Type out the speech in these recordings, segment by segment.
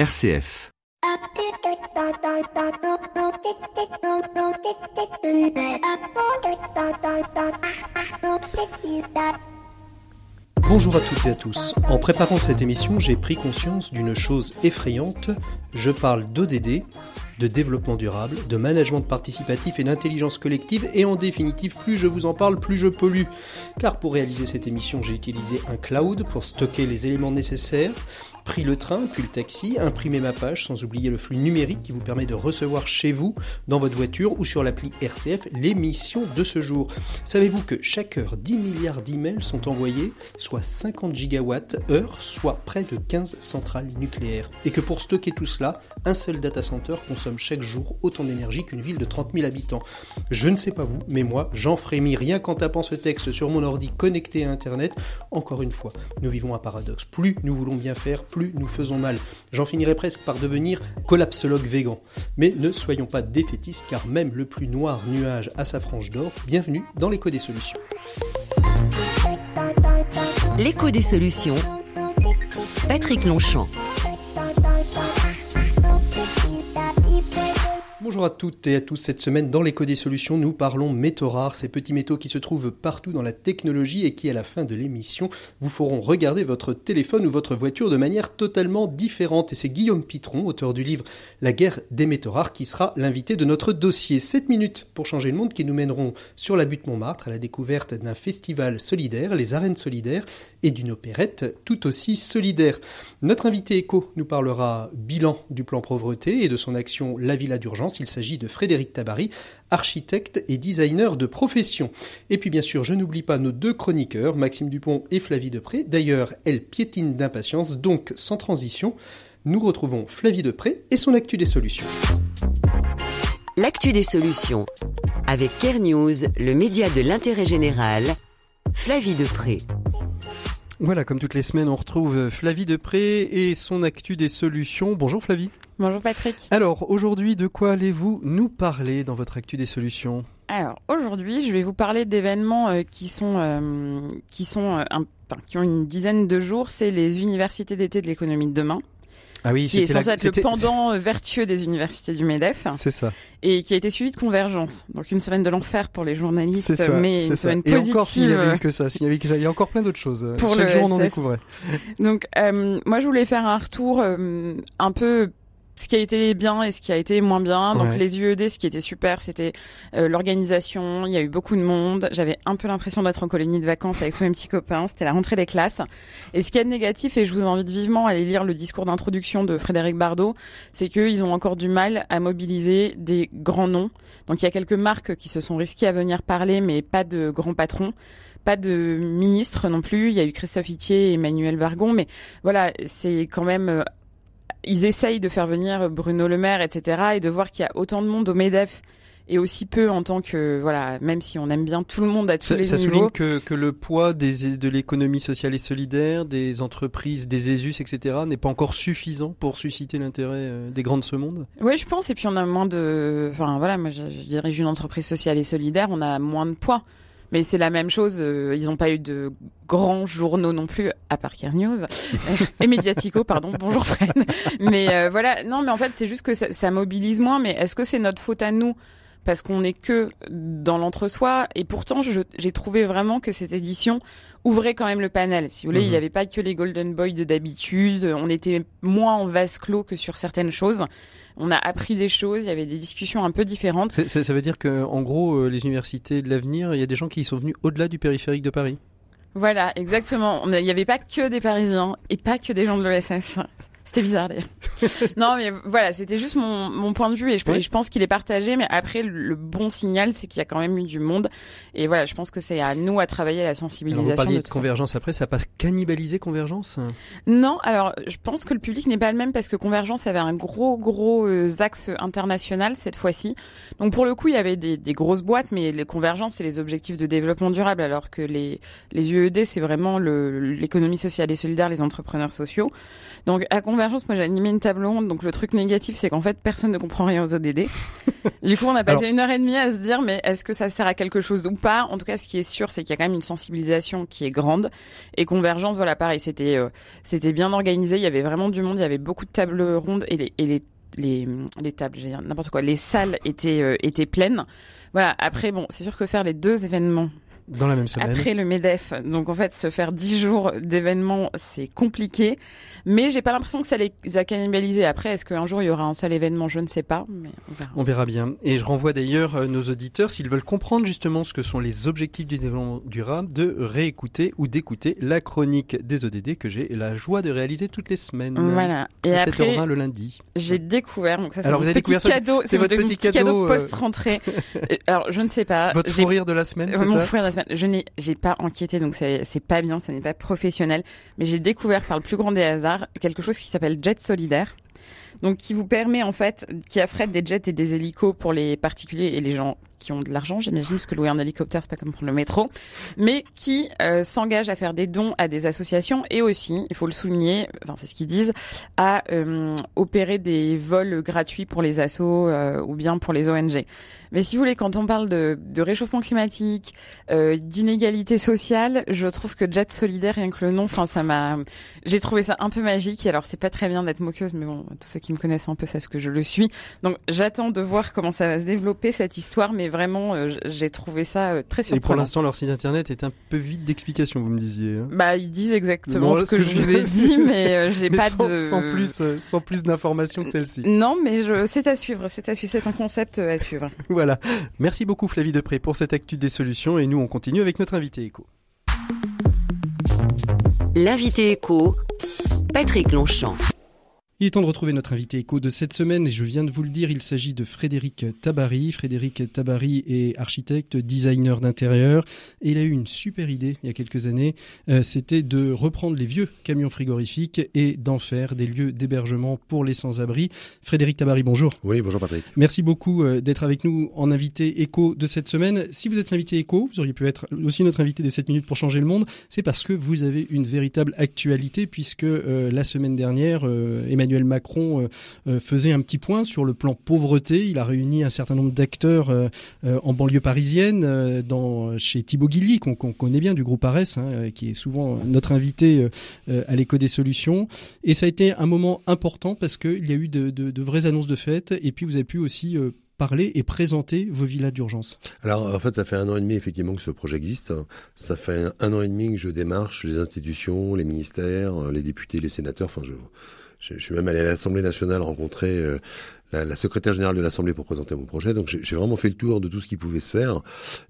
RCF. Bonjour à toutes et à tous. En préparant cette émission, j'ai pris conscience d'une chose effrayante. Je parle d'ODD, de développement durable, de management participatif et d'intelligence collective, et en définitive, plus je vous en parle, plus je pollue. Car pour réaliser cette émission, j'ai utilisé un cloud pour stocker les éléments nécessaires, pris le train, puis le taxi, imprimé ma page, sans oublier le flux numérique qui vous permet de recevoir chez vous, dans votre voiture ou sur l'appli RCF, l'émission de ce jour. Savez-vous que chaque heure, 10 milliards d'emails sont envoyés, soit 50 gigawatts heure, soit près de 15 centrales nucléaires? Et que pour stocker tout cela, un seul data center consomme chaque jour autant d'énergie qu'une ville de 30 000 habitants. Je ne sais pas vous, mais moi, j'en frémis rien qu'en tapant ce texte sur mon ordi connecté à Internet. Encore une fois, nous vivons un paradoxe. Plus nous voulons bien faire, plus nous faisons mal. J'en finirai presque par devenir collapsologue végan. Mais ne soyons pas défaitistes car même le plus noir nuage a sa frange d'or. Bienvenue dans l'écho des solutions. L'écho des solutions. Patrick Longchamp. Bonjour à toutes et à tous. Cette semaine, dans l'écho des solutions, nous parlons métaux rares, ces petits métaux qui se trouvent partout dans la technologie et qui, à la fin de l'émission, vous feront regarder votre téléphone ou votre voiture de manière totalement différente. Et c'est Guillaume Pitron, auteur du livre La guerre des métaux rares, qui sera l'invité de notre dossier. 7 minutes pour changer le monde qui nous mèneront sur la butte Montmartre à la découverte d'un festival solidaire, les arènes solidaires, et d'une opérette tout aussi solidaire. Notre invité écho nous parlera bilan du plan pauvreté et de son action La Villa d'urgence il s'agit de Frédéric Tabary, architecte et designer de profession. Et puis bien sûr, je n'oublie pas nos deux chroniqueurs, Maxime Dupont et Flavie Depré. D'ailleurs, elle piétine d'impatience, donc sans transition, nous retrouvons Flavie Depré et son Actu des solutions. L'actu des solutions. Avec Care News, le média de l'intérêt général, Flavie Depré. Voilà, comme toutes les semaines, on retrouve Flavie Depré et son Actu des solutions. Bonjour Flavie. Bonjour Patrick. Alors aujourd'hui, de quoi allez-vous nous parler dans votre actu des solutions? Alors aujourd'hui, je vais vous parler d'événements euh, qui sont euh, qui sont euh, un, qui ont une dizaine de jours. C'est les universités d'été de l'économie de demain. Ah oui, qui est censé être le pendant vertueux des universités du Medef. C'est ça. Et qui a été suivi de Convergence. Donc une semaine de l'enfer pour les journalistes, ça, mais une ça. semaine Et positive. encore s'il y avait eu que ça, s'il y avait que ça, il y a encore plein d'autres choses. Pour Chaque le jour on en découvrait. Donc euh, moi je voulais faire un retour euh, un peu ce qui a été bien et ce qui a été moins bien. Donc Ouais. les UED, ce qui était super, c'était euh, l'organisation. Il y a eu beaucoup de monde. J'avais un peu l'impression d'être en colonie de vacances avec tous mes petits copains. C'était la rentrée des classes. Et ce qui est négatif, et je vous invite vivement à aller lire le discours d'introduction de Frédéric Bardot, c'est qu'ils ont encore du mal à mobiliser des grands noms. Donc il y a quelques marques qui se sont risquées à venir parler, mais pas de grands patrons. Pas de ministre non plus. Il y a eu Christophe Itier et Emmanuel Vargon, mais voilà, c'est quand même euh, ils essayent de faire venir Bruno Le Maire, etc., et de voir qu'il y a autant de monde au Medef et aussi peu en tant que voilà, même si on aime bien tout le monde à tous Ça, les ça niveaux. souligne que, que le poids des, de l'économie sociale et solidaire, des entreprises, des ESUS, etc., n'est pas encore suffisant pour susciter l'intérêt euh, des grands de ce monde? Oui, je pense. Et puis on a moins de, enfin voilà, moi je, je dirige une entreprise sociale et solidaire, on a moins de poids. Mais c'est la même chose. euh, ils n'ont pas eu de grands journaux non plus, à part Care News et Mediatico, pardon. Bonjour Fred. Mais euh, voilà, non, mais en fait c'est juste que ça, ça mobilise moins. Mais est-ce que c'est notre faute à nous parce qu'on n'est que dans l'entre-soi et pourtant j'ai trouvé vraiment que cette édition ouvrait quand même le panel. Si vous voulez, Mhm. il n'y avait pas que les Golden Boys de d'habitude. On était moins en vase clos que sur certaines choses. On a appris des choses. Il y avait des discussions un peu différentes. Ça, ça veut dire que, en gros, euh, les universités de l'avenir, il y a des gens qui sont venus au-delà du périphérique de Paris. Voilà, exactement. Il n'y avait pas que des Parisiens et pas que des gens de l'ESS. C'était bizarre d'ailleurs. non, mais voilà, c'était juste mon, mon point de vue et je, Oui. je pense qu'il est partagé. Mais après, le bon signal, c'est qu'il y a quand même eu du monde. Et voilà, je pense que c'est à nous à travailler la Alors, sensibilisation. vous parliez de de ça. convergence après, ça n'a pas cannibalisé convergence Non, alors je pense que le public n'est pas le même parce que Convergence avait un gros gros euh, axe international cette fois-ci. Donc pour le coup, il y avait des, des grosses boîtes, mais les Convergences c'est les objectifs de développement durable, alors que les les UED c'est vraiment l'économie sociale et solidaire, les entrepreneurs sociaux. Donc à Convergence Convergence, moi j'ai animé une table ronde, donc le truc négatif c'est qu'en fait personne ne comprend rien aux ODD. du coup on a passé une heure et demie à se dire mais est-ce que ça sert à quelque chose ou pas? En tout cas ce qui est sûr c'est qu'il y a quand même une sensibilisation qui est grande et Convergence voilà pareil c'était euh, c'était bien organisé, il y avait vraiment du monde, il y avait beaucoup de tables rondes et les, et les les, les tables, n'importe quoi, les salles étaient euh, étaient pleines. Voilà. Après, bon, c'est sûr que faire les deux événements dans la même semaine. Après le Medef, donc en fait se faire dix jours d'événements, c'est compliqué. Mais j'ai pas l'impression que ça les a cannibalisés. Après, est-ce qu'un jour il y aura un seul événement? Je ne sais pas, mais on verra. On verra bien. Et je renvoie d'ailleurs euh, nos auditeurs, s'ils veulent comprendre justement ce que sont les objectifs du développement durable, de réécouter ou d'écouter la chronique des ODD que j'ai la joie de réaliser toutes les semaines. Voilà. Et à après, 7h20 le lundi. J'ai découvert, donc ça c'est mon petit cadeau, c'est votre petit cadeau, euh, post-rentrée. Alors je ne sais pas. Votre fou rire de la semaine, Mon ça? fou rire de la semaine. Je n'ai, j'ai pas enquêté, donc c'est pas bien, ça n'est pas professionnel. Mais j'ai découvert par le plus grand des hasards quelque chose qui s'appelle Jet Solidaire. Donc, qui vous permet, en fait, qui affrète des jets et des hélicos pour les particuliers et les gens qui ont de l'argent, j'imagine, parce que louer un hélicoptère, c'est pas comme prendre le métro, mais qui euh, s'engagent à faire des dons à des associations et aussi, il faut le souligner, enfin c'est ce qu'ils disent, à euh, opérer des vols gratuits pour les assos euh, ou bien pour les ONG. Mais si vous voulez, quand on parle de, de réchauffement climatique, euh, d'inégalité sociale, je trouve que Jet Solidaire, rien que le nom, enfin ça m'a, j'ai trouvé ça un peu magique. Alors c'est pas très bien d'être moqueuse, mais bon, tous ceux qui me connaissent un peu savent que je le suis. Donc j'attends de voir comment ça va se développer cette histoire, mais vraiment, euh, j'ai trouvé ça euh, très surprenant. Et pour l'instant, leur site internet est un peu vide d'explications, vous me disiez. Hein. Bah ils disent exactement ce, que, je vous ai dit, mais euh, j'ai pas sans, de sans plus, sans plus d'informations que celle-ci. Non, mais je, c'est à suivre, c'est à suivre, c'est un concept à suivre. Voilà. Merci beaucoup Flavie Depré pour cette actu des solutions et nous on continue avec notre invité éco. L'invité éco, Patrick Longchamp. Il est temps de retrouver notre invité éco de cette semaine et je viens de vous le dire, il s'agit de Frédéric Tabary. Frédéric Tabary est architecte, designer d'intérieur et il a eu une super idée il y a quelques années, euh, c'était de reprendre les vieux camions frigorifiques et d'en faire des lieux d'hébergement pour les sans-abri. Frédéric Tabary, bonjour. Oui, bonjour Patrick. Merci beaucoup euh, d'être avec nous en invité éco de cette semaine. Si vous êtes l'invité éco, vous auriez pu être aussi notre invité des 7 minutes pour changer le monde, c'est parce que vous avez une véritable actualité puisque euh, la semaine dernière, Emmanuel Emmanuel Macron euh, euh, faisait un petit point sur le plan pauvreté. Il a réuni un certain nombre d'acteurs euh, en banlieue parisienne, chez Thibaut Guilly, qu'on connaît bien du groupe Ares, hein, qui est souvent notre invité à l'écho des solutions. Et ça a été un moment important parce qu'il y a eu de, vraies annonces de fête. Et puis vous avez pu aussi parler et présenter vos villas d'urgence Alors en fait, ça fait un an et demi effectivement que ce projet existe. Ça fait un an et demi que je démarche les institutions, les ministères, les députés, les sénateurs. Enfin, je, je, suis même allé à l'Assemblée nationale rencontrer euh, la, la, secrétaire générale de l'Assemblée pour présenter mon projet. Donc j'ai vraiment fait le tour de tout ce qui pouvait se faire.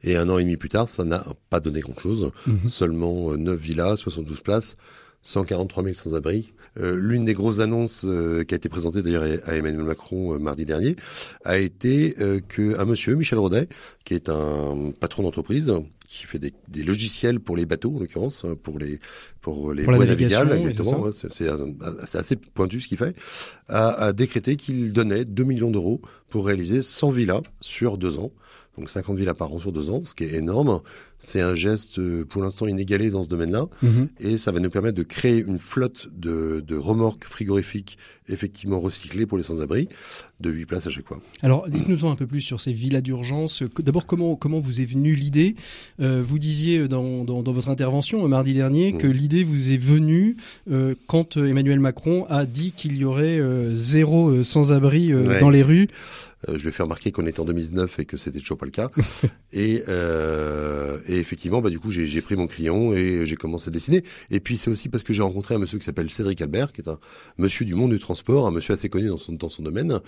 Et un an et demi plus tard, ça n'a pas donné grand-chose. Mhm. Seulement 9 euh, villas, 72 places. 143 000 sans-abri. Euh, L'une des grosses annonces euh, qui a été présentée d'ailleurs à Emmanuel Macron mardi dernier a été que un monsieur, Michel Rodet, qui est un patron d'entreprise, qui fait des, des, logiciels pour les bateaux, en l'occurrence, hein, pour les pour les pour voies navigables, exactement. C'est assez pointu ce qu'il fait. A, a décrété qu'il donnait 2 millions d'euros pour réaliser 100 villas sur deux ans donc 50 villas par an sur deux ans, ce qui est énorme. C'est un geste euh, pour l'instant inégalé dans ce domaine-là, mhm. et ça va nous permettre de créer une flotte de, de remorques frigorifiques effectivement recyclées pour les sans-abri, de 8 places à chaque fois. Alors dites-nous un peu plus sur ces villas d'urgence. D'abord, comment comment vous est venue l'idée? Euh, Vous disiez dans, dans, dans, votre intervention mardi dernier que l'idée vous est venue euh, quand Emmanuel Macron a dit qu'il y aurait zéro sans-abri dans les rues. Euh, je lui ai fait remarquer qu'on était en 2009 et que c'était toujours pas le cas. et, euh, et, effectivement, bah, du coup, j'ai pris mon crayon et j'ai commencé à dessiner. Et puis, c'est aussi parce que j'ai rencontré un monsieur qui s'appelle Cédric Albert, qui est un monsieur du monde du transport, un monsieur assez connu dans son, dans son domaine,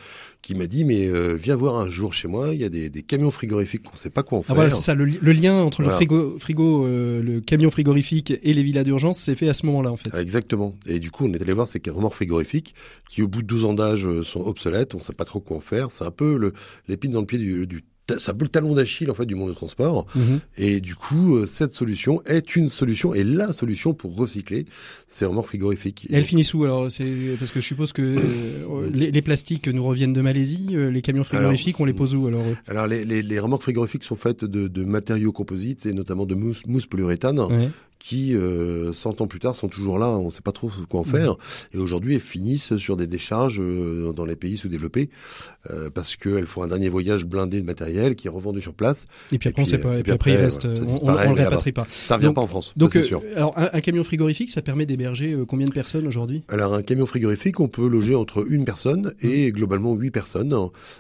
qui m'a dit, mais euh, viens voir un jour chez moi, il y a des, des camions frigorifiques qu'on sait pas quoi en faire. Ah voilà, c'est ça, le, lien entre le frigo, frigo euh, le camion frigorifique et les villas d'urgence s'est fait à ce moment-là, en fait. Exactement. Et du coup, on est allé voir ces remorques frigorifiques qui, au bout de 12 ans d'âge, sont obsolètes, on sait pas trop quoi en faire. C'est un peu l'épine dans le pied du, du c'est un peu le talon d'Achille en fait du monde du transport. Mhm. Et du coup, euh, cette solution est une solution et la solution pour recycler ces remorques frigorifiques. Et elle finit où alors C'est parce que je suppose que euh, les, plastiques nous reviennent de Malaisie. Euh, les camions frigorifiques, on les pose où alors Alors les, les, les, remorques frigorifiques sont faites de, de, matériaux composites et notamment de mousse, mousse polyuréthane qui, euh, 100 ans plus tard, sont toujours là, on ne sait pas trop quoi en faire, et aujourd'hui, elles finissent sur des décharges euh, dans les pays sous-développés, euh, parce qu'elles font un dernier voyage blindé de matériel qui est revendu sur place. Et puis après, on sait pas, et puis après, il reste, on, on le répatrie pas. Ça revient Donc- pas en France, Donc, c'est euh, sûr. alors, un, un camion frigorifique, ça permet d'héberger euh, combien de personnes aujourd'hui? Alors un camion frigorifique, on peut loger entre une personne et globalement huit personnes,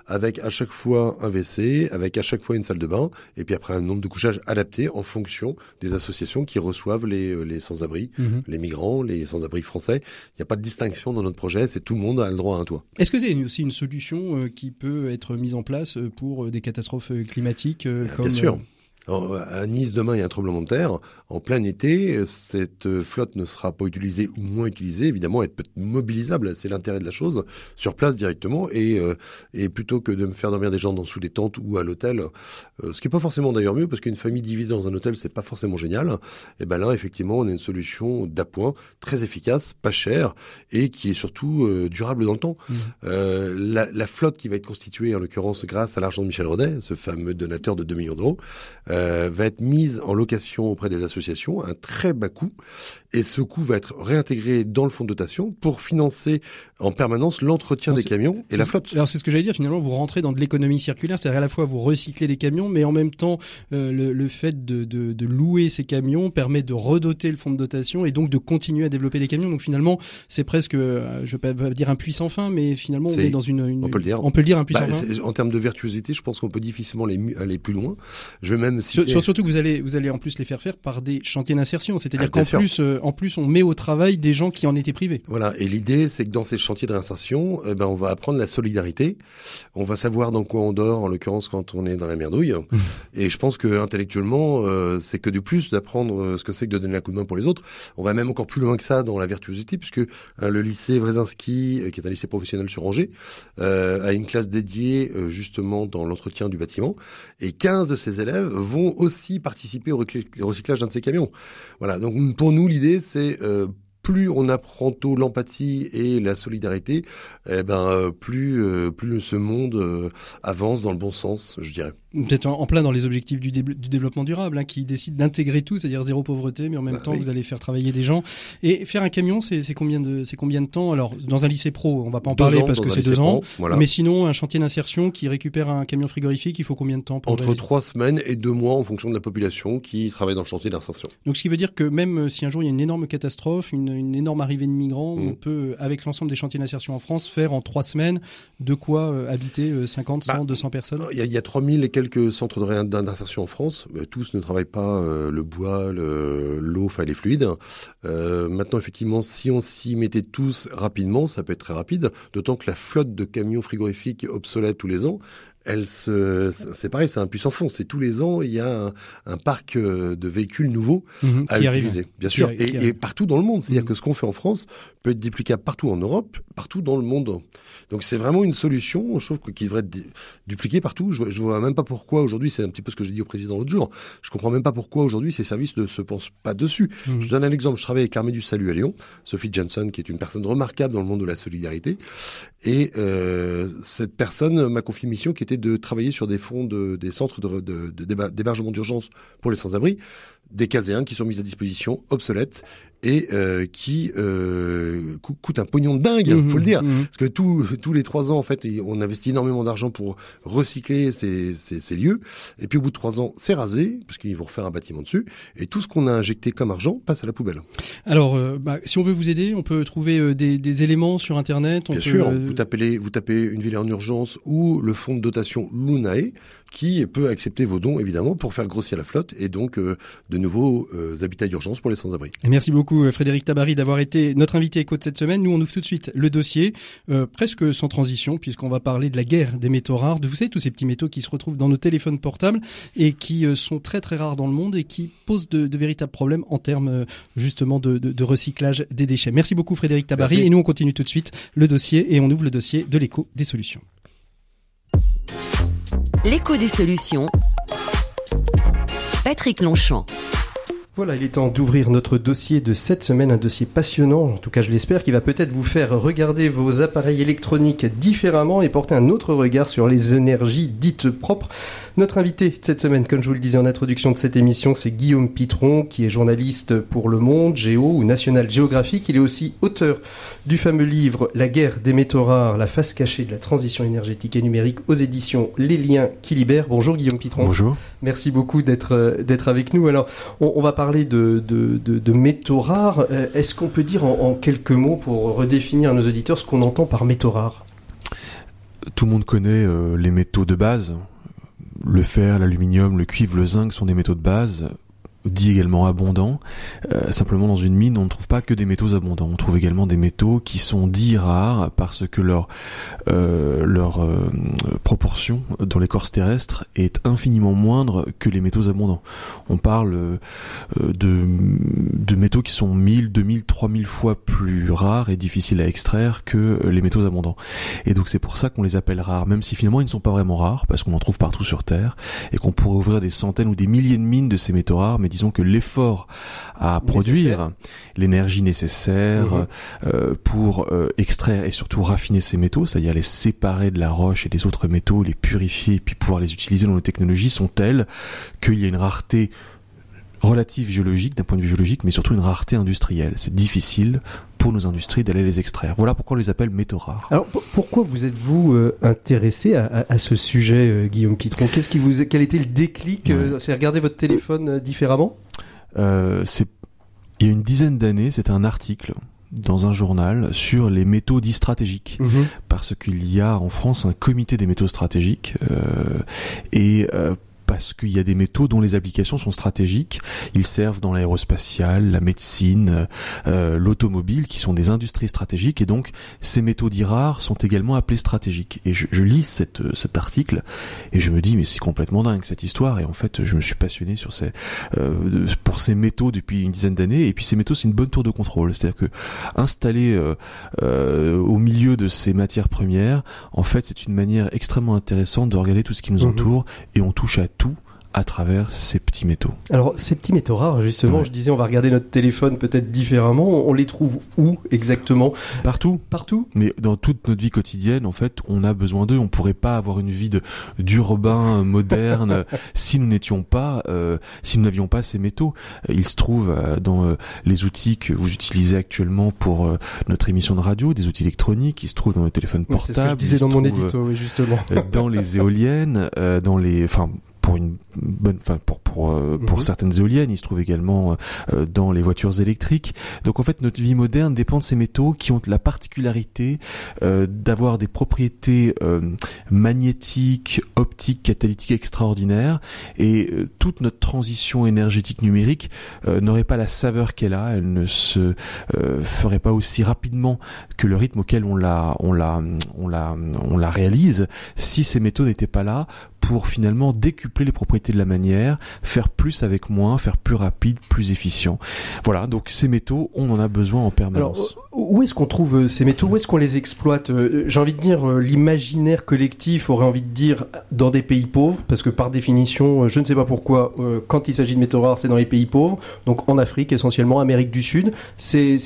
avec à chaque fois un WC, avec à chaque fois une salle de bain, et puis après un nombre de couchages adapté en fonction des associations qui reçoivent les, les sans-abri, Mhm. les migrants, les sans-abri français. Il n'y a pas de distinction dans notre projet, c'est tout le monde a le droit à un toit. Est-ce que c'est aussi une solution euh, qui peut être mise en place euh, pour euh, des catastrophes euh, climatiques euh, comme Bien sûr. euh, Alors, à Nice, demain, il y a un tremblement de terre. En plein été, cette flotte ne sera pas utilisée ou moins utilisée. Évidemment, elle peut être mobilisable. C'est l'intérêt de la chose. Sur place directement. Et, euh, et plutôt que de me faire dormir des gens dans, sous des tentes ou à l'hôtel, euh, ce qui est pas forcément d'ailleurs mieux, parce qu'une famille divisée dans un hôtel, c'est pas forcément génial. Et ben là, effectivement, on a une solution d'appoint, très efficace, pas chère, et qui est surtout euh, durable dans le temps. Euh, la, la flotte qui va être constituée, en l'occurrence, grâce à l'argent de Michel Rodet, ce fameux donateur de 2 millions d'euros, va être mise en location auprès des associations à un très bas coût. Et ce coût va être réintégré dans le fonds de dotation pour financer en permanence l'entretien des camions et la ce- flotte. Alors c'est ce que j'allais dire. Finalement, vous rentrez dans de l'économie circulaire, c'est-à-dire à la fois vous recyclez les camions, mais en même temps euh, le, le fait de, de, de louer ces camions permet de redoter le fonds de dotation et donc de continuer à développer les camions. Donc finalement, c'est presque, euh, je vais pas dire un puissant fin, mais finalement on est dans une, une- on peut le dire. On peut le dire un puissant Bah, fin. c'est- en termes de virtuosité, je pense qu'on peut difficilement aller, plus loin. Je vais même citer... surtout que vous allez vous allez en plus les faire faire par des chantiers d'insertion, c'est-à-dire Ah, qu'en plus euh, en plus on met au travail des gens qui en étaient privés. Voilà, et l'idée, c'est que dans ces chantiers de réinsertion, eh ben, on va apprendre la solidarité. On va savoir dans quoi on dort, en l'occurrence quand on est dans la merdouille. et je pense que intellectuellement, euh, c'est que du plus d'apprendre euh, ce que c'est que de donner un coup de main pour les autres. On va même encore plus loin que ça dans la virtuosité, puisque euh, le lycée Wrezinski, euh, qui est un lycée professionnel sur Angers, a une classe dédiée justement dans l'entretien du bâtiment. Et 15 de ses élèves vont aussi participer au recyclage d'un ces camions. Voilà, donc pour nous, l'idée, c'est euh, plus on apprend tôt l'empathie et la solidarité, eh ben euh, plus euh, plus ce monde avance dans le bon sens, je dirais. Peut-être en, en plein dans les objectifs du, dé- du développement durable, hein, qui décident d'intégrer tout, c'est-à-dire zéro pauvreté, mais en même Bah, temps oui. vous allez faire travailler des gens. Et faire un camion, c'est combien de c'est combien de temps? Alors dans un lycée pro, on va pas en Deux parler ans parce que c'est deux ans. voilà. Mais sinon, un chantier d'insertion qui récupère un camion frigorifique, il faut combien de temps pour Entre trois semaines et deux mois en fonction de la population qui travaille dans le chantier d'insertion. Donc ce qui veut dire que même euh, si un jour il y a une énorme catastrophe, une, une énorme arrivée de migrants, Mm. on peut, euh, avec l'ensemble des chantiers d'insertion en France, faire en trois semaines de quoi euh, habiter euh, 50, 100, Bah, 200 personnes? Il y a, y a 3000 et quelques centres de réin- d'insertion en France. Tous ne travaillent pas euh, le bois, le- l'eau, enfin les fluides. Euh, maintenant, effectivement, si on s'y mettait tous rapidement, ça peut être très rapide. D'autant que la flotte de camions frigorifiques obsolètes tous les ans, elle se, c'est pareil, c'est un puissant fond. C'est tous les ans, il y a un, un parc euh, de véhicules nouveaux Mhm, à qui arrive. utiliser, bien sûr, et partout dans le monde. C'est-à-dire Mhm. que ce qu'on fait en France peut être duplicable partout en Europe, partout dans le monde. Donc c'est vraiment une solution, je trouve, qui devrait être du- dupliquée partout. Je, vois- je vois même pas pourquoi aujourd'hui, c'est un petit peu ce que j'ai dit au président l'autre jour, je comprends même pas pourquoi aujourd'hui ces services ne se pensent pas dessus. Mhm. Je donne un exemple, je travaille avec l'armée du salut à Lyon, Sophie Johnson, qui est une personne remarquable dans le monde de la solidarité, et euh, cette personne m'a confié une mission qui était de travailler sur des fonds de, des centres de, de, de déba- d'hébergement d'urgence pour les sans-abri, des caséens qui sont mis à disposition, obsolètes, et euh, qui euh, coûtent un pognon de dingue, Mhm, faut le dire. mhm. Parce que tous tous les trois ans, en fait, on investit énormément d'argent pour recycler ces, ces, ces lieux. Et puis au bout de trois ans, c'est rasé, parce qu'ils vont refaire un bâtiment dessus. Et tout ce qu'on a injecté comme argent passe à la poubelle. Alors, euh, bah, si on veut vous aider, on peut trouver euh, des, des éléments sur Internet. On Bien peut, sûr, euh, vous, tapez les- vous tapez une ville en urgence ou le fonds de dotation Lunae, qui peut accepter vos dons, évidemment, pour faire grossir la flotte et donc euh, de nouveaux euh, habitats d'urgence pour les sans-abri. Merci beaucoup euh, Frédéric Tabary d'avoir été notre invité éco de cette semaine. Nous on ouvre tout de suite le dossier, euh, presque sans transition puisqu'on va parler de la guerre des métaux rares, de vous savez tous ces petits métaux qui se retrouvent dans nos téléphones portables et qui euh, sont très très rares dans le monde et qui posent de, de véritables problèmes en termes euh, justement de, de- de recyclage des déchets. Merci beaucoup Frédéric Tabary Merci. et nous on continue tout de suite le dossier et on ouvre le dossier de l'éco des solutions. L'écho des solutions. Patrick Longchamp. Voilà, il est temps d'ouvrir notre dossier de cette semaine, un dossier passionnant, en tout cas je l'espère, qui va peut-être vous faire regarder vos appareils électroniques différemment et porter un autre regard sur les énergies dites propres. Notre invité cette semaine, comme je vous le disais en introduction de cette émission, c'est Guillaume Pitron, qui est journaliste pour Le Monde, Géo ou National Geographic. Il est aussi auteur du fameux livre La guerre des métaux rares, la face cachée de la transition énergétique et numérique aux éditions Les Liens qui libèrent. Bonjour Guillaume Pitron. Bonjour. Merci beaucoup d'être euh, d'être avec nous. Alors, on, on va parler de, de, de, de métaux rares. Euh, Est-ce qu'on peut dire en, en, quelques mots pour redéfinir à nos auditeurs ce qu'on entend par métaux rares Tout le monde connaît euh, les métaux de base. Le fer, l'aluminium, le cuivre, le zinc sont des métaux de base dit également abondants. Euh, simplement, dans une mine, on ne trouve pas que des métaux abondants. On trouve également des métaux qui sont dits rares parce que leur euh, leur euh, proportion dans l'écorce terrestre est infiniment moindre que les métaux abondants. On parle euh, de, de métaux qui sont 1000, 2000, 3000 fois plus rares et difficiles à extraire que les métaux abondants. Et donc c'est pour ça qu'on les appelle rares, même si finalement ils ne sont pas vraiment rares parce qu'on en trouve partout sur Terre et qu'on pourrait ouvrir des centaines ou des milliers de mines de ces métaux rares, mais disons que l'effort à produire l'énergie nécessaire mmh. euh, pour euh, extraire et surtout raffiner ces métaux, c'est-à-dire les séparer de la roche et des autres métaux, les purifier et puis pouvoir les utiliser dans nos technologies sont telles qu'il y a une rareté relative géologique d'un point de vue géologique, mais surtout une rareté industrielle. C'est difficile pour nos industries d'aller les extraire. Voilà pourquoi on les appelle métaux rares. Alors pourquoi vous êtes-vous euh, intéressé à, à, à, ce sujet, euh, Guillaume Pitron Qu'est-ce qui vous, quel était le déclic ouais. C'est regarder votre téléphone euh, différemment? C'est il y a une dizaine d'années, c'était un article dans un journal sur les métaux dits stratégiques Mmh. mmh. parce qu'il y a en France un comité des métaux stratégiques et parce qu'il y a des métaux dont les applications sont stratégiques. Ils servent dans l'aérospatiale, la médecine, euh, l'automobile, qui sont des industries stratégiques. Et donc, ces métaux dits rares sont également appelés stratégiques. Et je, je lis cette, cet article et je me dis, mais c'est complètement dingue cette histoire. Et en fait, je me suis passionné sur ces, euh, pour ces métaux depuis une dizaine d'années. Et puis, ces métaux, c'est une bonne tour de contrôle. C'est-à-dire que installés euh, au milieu de ces matières premières, en fait, c'est une manière extrêmement intéressante de regarder tout ce qui nous Mhm. entoure. Et on touche à tout à travers ces petits métaux. Alors ces petits métaux rares, justement, ouais. je disais, on va regarder notre téléphone peut-être différemment. On les trouve où exactement? Partout. Partout? Mais dans toute notre vie quotidienne, en fait, on a besoin d'eux. On pourrait pas avoir une vie d'urbain moderne si nous n'étions pas, euh, si nous n'avions pas ces métaux. Ils se trouvent euh, dans euh, les outils que vous utilisez actuellement pour euh, notre émission de radio, des outils électroniques. Ils se trouvent dans les téléphones portables. C'est ce que je disais dans mon édito, oui, justement. dans les éoliennes, euh, dans les, enfin pour une bonne, enfin pour pour euh, pour Mhm. certaines éoliennes, il se trouve également euh, dans les voitures électriques. Donc en fait, notre vie moderne dépend de ces métaux qui ont la particularité euh, d'avoir des propriétés euh, magnétiques, optiques, catalytiques extraordinaires. Et euh, toute notre transition énergétique numérique euh, n'aurait pas la saveur qu'elle a. Elle ne se euh, ferait pas aussi rapidement que le rythme auquel on la on la on la on la réalise si ces métaux n'étaient pas là pour finalement décupler les propriétés de la manière, faire plus avec moins, faire plus rapide, plus efficient. Voilà, donc ces métaux, on en a besoin en permanence. Alors, où est-ce qu'on trouve ces métaux? Où est-ce qu'on les exploite? J'ai envie de dire, l'imaginaire collectif aurait envie de dire dans des pays pauvres, parce que par définition, je ne sais pas pourquoi, quand il s'agit de métaux rares, c'est dans les pays pauvres, donc en Afrique essentiellement, Amérique du Sud. C'est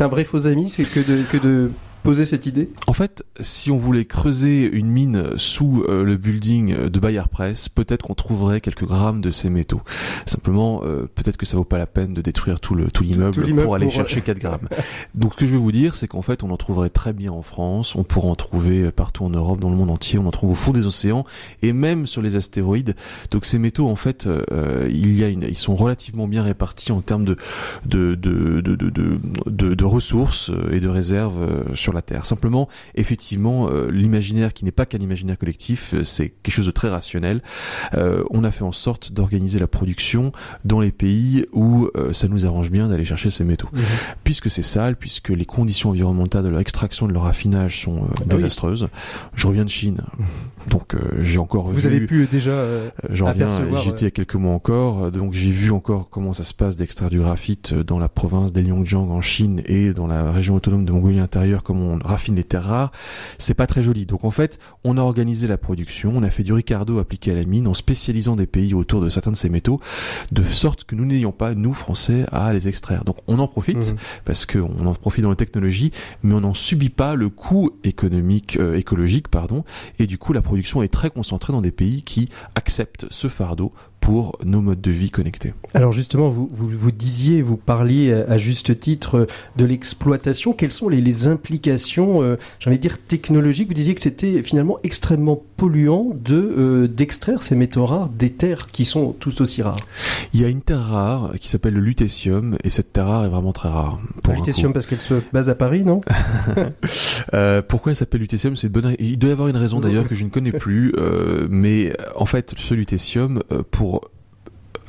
un vrai faux ami, c'est que de, que de poser cette idée? En fait, si on voulait creuser une mine sous euh, le building de Bayer Press, peut-être qu'on trouverait quelques grammes de ces métaux. Simplement, euh, peut-être que ça vaut pas la peine de détruire tout le tout l'immeuble pour aller pour... chercher 4 grammes. Donc, ce que je veux vous dire, c'est qu'en fait, on en trouverait très bien en France. On pourra en trouver partout en Europe, dans le monde entier. On en trouve au fond des océans et même sur les astéroïdes. Donc, ces métaux, en fait, euh, il y a une, ils sont relativement bien répartis en termes de de de de de, de, de, de ressources et de réserves euh, sur la Terre. Simplement, effectivement, euh, l'imaginaire qui n'est pas qu'un imaginaire collectif, euh, c'est quelque chose de très rationnel. Euh, on a fait en sorte d'organiser la production dans les pays où euh, ça nous arrange bien d'aller chercher ces métaux. Mmh. Puisque c'est sale, puisque les conditions environnementales de leur extraction de leur raffinage sont ah désastreuses. Oui. Je reviens de Chine, donc j'ai encore Vous vu... avez pu déjà J'en reviens, j'étais il y a quelques mois encore, donc j'ai vu encore comment ça se passe d'extraire du graphite dans la province d'Heilongjiang en Chine et dans la région autonome de Mongolie intérieure, comme on raffine les terres rares, c'est pas très joli. Donc en fait, on a organisé la production, on a fait du Ricardo appliqué à la mine en spécialisant des pays autour de certains de ces métaux, de sorte que nous n'ayons pas, nous Français, à les extraire. Donc on en profite, mmh. parce qu'on en profite dans la technologie, mais on n'en subit pas le coût économique, euh, écologique, pardon, et du coup la production est très concentrée dans des pays qui acceptent ce fardeau pour nos modes de vie connectés. Alors justement, vous, vous, disiez, vous parliez à juste titre de l'exploitation. Quelles sont les, implications, euh, de dire technologiques? Vous disiez que c'était finalement extrêmement polluant de euh, d'extraire ces métaux rares des terres qui sont tout aussi rares. Il y a une terre rare qui s'appelle le lutécium et cette terre rare est vraiment très rare. le lutécium parce qu'elle se base à Paris, non? Euh, Pourquoi elle s'appelle lutécium C'est bonne. Il doit y avoir une raison d'ailleurs que je ne connais plus, euh, mais en fait, ce lutécium pour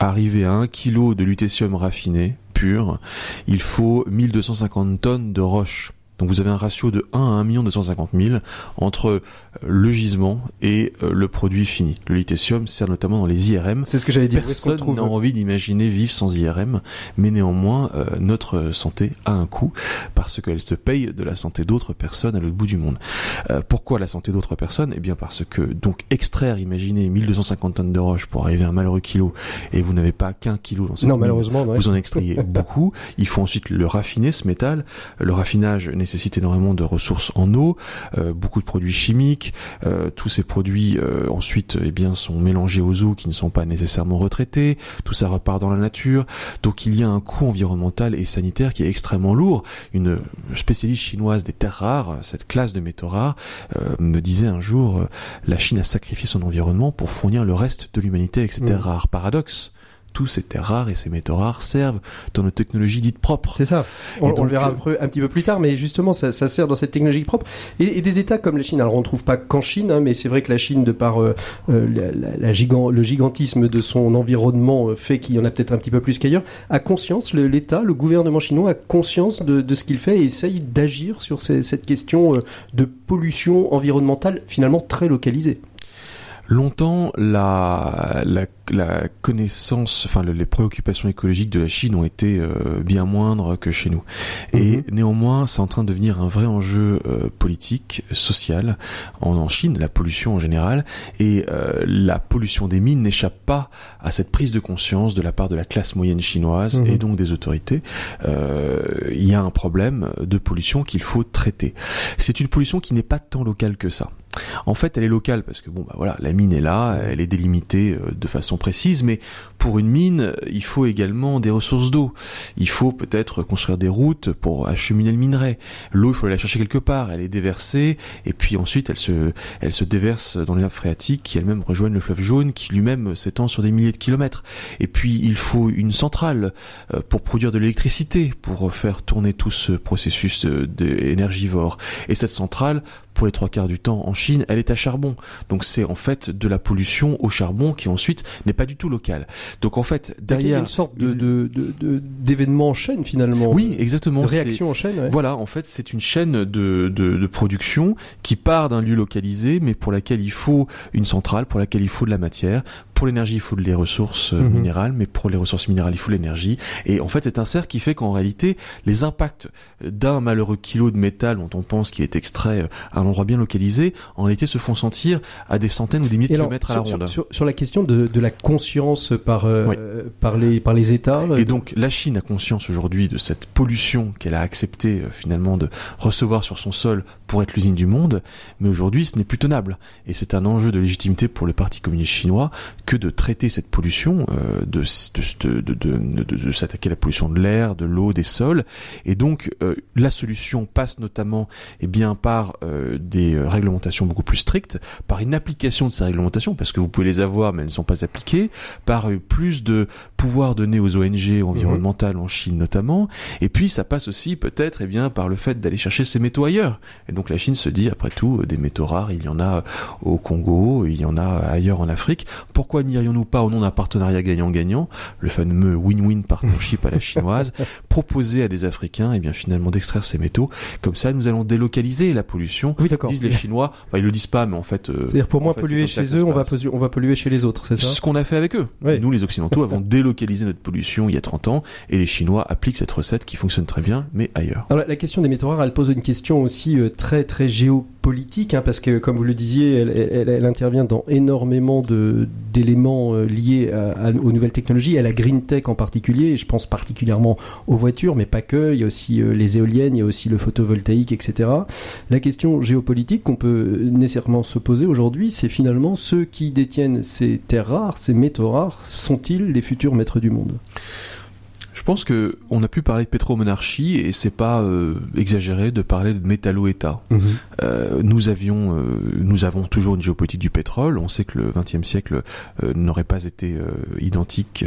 arriver à un kilo de lutécium raffiné pur, il faut 1250 tonnes de roche. Donc vous avez un ratio de 1 à 1 250 000 entre le gisement et euh, le produit fini. Le lithium sert notamment dans les IRM. C'est ce que j'allais dire. Personne n'a envie d'imaginer vivre sans IRM, mais néanmoins euh, notre santé a un coût parce qu'elle se paye de la santé d'autres personnes à l'autre bout du monde. Euh, pourquoi la santé d'autres personnes? Eh bien parce que donc extraire, imaginez 1250 tonnes de roche pour arriver à un malheureux kilo et vous n'avez pas qu'un kilo dans cette Non, malheureusement, vous en extrayez beaucoup. Il faut ensuite le raffiner ce métal. Le raffinage nécessite énormément de ressources en eau, beaucoup de produits chimiques euh, tous ces produits euh, ensuite eh bien sont mélangés aux eaux qui ne sont pas nécessairement retraités. Tout ça repart dans la nature. Donc il y a un coût environnemental et sanitaire qui est extrêmement lourd. Une spécialiste chinoise des terres rares, cette classe de métaux rares, euh, me disait un jour la Chine a sacrifié son environnement pour fournir le reste de l'humanité avec ces terres mmh. rares. Paradoxe tous ces terres rares et ces métaux rares servent dans nos technologies dites propres. C'est ça. On, le verra un, peu, un, petit peu plus tard, mais justement, ça, ça sert dans cette technologie propre. Et, et, des États comme la Chine, alors on ne trouve pas qu'en Chine, hein, mais c'est vrai que la Chine, de par euh, euh la, la, gigant, le gigantisme de son environnement, euh, fait qu'il y en a peut-être un petit peu plus qu'ailleurs, a conscience, l'État, le, gouvernement chinois a conscience de, de ce qu'il fait et essaye d'agir sur ces, cette question euh, de pollution environnementale finalement très localisée. Longtemps, la, la, la connaissance, enfin les préoccupations écologiques de la Chine ont été euh, bien moindres que chez nous. Et mhm. néanmoins, c'est en train de devenir un vrai enjeu euh, politique, social en, en, Chine, la pollution en général. Et euh, la pollution des mines n'échappe pas à cette prise de conscience de la part de la classe moyenne chinoise et mhm. donc des autorités. Il y a un problème de pollution qu'il faut traiter. C'est une pollution qui n'est pas tant locale que ça. En fait, elle est locale parce que bon, bah voilà, la mine est là, elle est délimitée euh, de façon précise, mais pour une mine, il faut également des ressources d'eau. Il faut peut-être construire des routes pour acheminer le minerai. L'eau, il faut la chercher quelque part, elle est déversée, et puis ensuite elle se, elle se déverse dans les nappes phréatiques qui elles-mêmes rejoignent le fleuve jaune, qui lui-même s'étend sur des milliers de kilomètres. Et puis il faut une centrale euh, pour produire de l'électricité, pour faire tourner tout ce processus d'énergivore. Et cette centrale, pour les trois quarts du temps en Chine, elle est à charbon. Donc c'est en fait de la pollution au charbon qui ensuite n'est pas du tout locale. Donc en fait derrière il y a une sorte de d'événement en chaîne finalement. Oui, exactement. De réaction en chaîne. Voilà, en fait c'est une chaîne de, de, production qui part d'un lieu localisé, mais pour laquelle il faut une centrale, pour laquelle il faut de la matière, pour l'énergie, il faut les ressources euh, mhm. minérales, mais pour les ressources minérales, il faut l'énergie. Et en fait, c'est un cercle qui fait qu'en réalité, les impacts d'un malheureux kilo de métal dont on pense qu'il est extrait euh, à un endroit bien localisé, en réalité, se font sentir à des centaines ou des milliers de kilomètres à la ronde. Sur, la question de, de, la conscience par euh, par les par les États. Et donc, la Chine a conscience aujourd'hui de cette pollution qu'elle a accepté finalement de recevoir sur son sol pour être l'usine du monde, mais aujourd'hui, ce n'est plus tenable. Et c'est un enjeu de légitimité pour le Parti communiste chinois que de traiter cette pollution, euh, de, s'attaquer à la pollution de l'air, de l'eau, des sols. Et donc euh, la solution passe notamment eh bien, par euh, des réglementations beaucoup plus strictes, par une application de ces réglementations, parce que vous pouvez les avoir mais elles ne sont pas appliquées, par plus de pouvoir donné aux ONG environnementales en Chine notamment. Et puis ça passe aussi peut-être eh bien, par le fait d'aller chercher ces métaux ailleurs. Et donc la Chine se dit, après tout, des métaux rares, il y en a au Congo, il y en a ailleurs en Afrique. Pourquoi pourquoi n'irions-nous pas au nom d'un partenariat gagnant-gagnant, le fameux win-win partnership à la chinoise, proposer à des Africains, et eh bien finalement d'extraire ces métaux? Comme ça, nous allons délocaliser la pollution. Oui, d'accord. Disent les Chinois. Enfin, ils le disent pas, mais en fait. Euh, C'est-à-dire pour moins polluer chez eux, on va, on va polluer chez les autres, c'est ça? Ce qu'on a fait avec eux. Nous, les Occidentaux, avons délocalisé notre pollution il y a 30 ans, et les Chinois appliquent cette recette qui fonctionne très bien, mais ailleurs. Alors, la question des métaux rares, elle pose une question aussi euh, très très géopolitique, hein, parce que comme vous le disiez, elle, elle, intervient dans énormément de d'éléments euh, liés aux nouvelles technologies, à la green tech en particulier. je pense particulièrement aux voitures, mais pas que. Il y a aussi euh, les éoliennes, il y a aussi le photovoltaïque, etc. La question géopolitique qu'on peut nécessairement se poser aujourd'hui, c'est finalement ceux qui détiennent ces terres rares, ces métaux rares, sont-ils les futurs maîtres du monde? Je pense que on a pu parler de pétromonarchie et c'est pas euh, exagéré de parler de métallo-État. Mhm. Euh, nous avions, euh, nous avons toujours une géopolitique du pétrole. On sait que le XXe siècle n'aurait pas été identique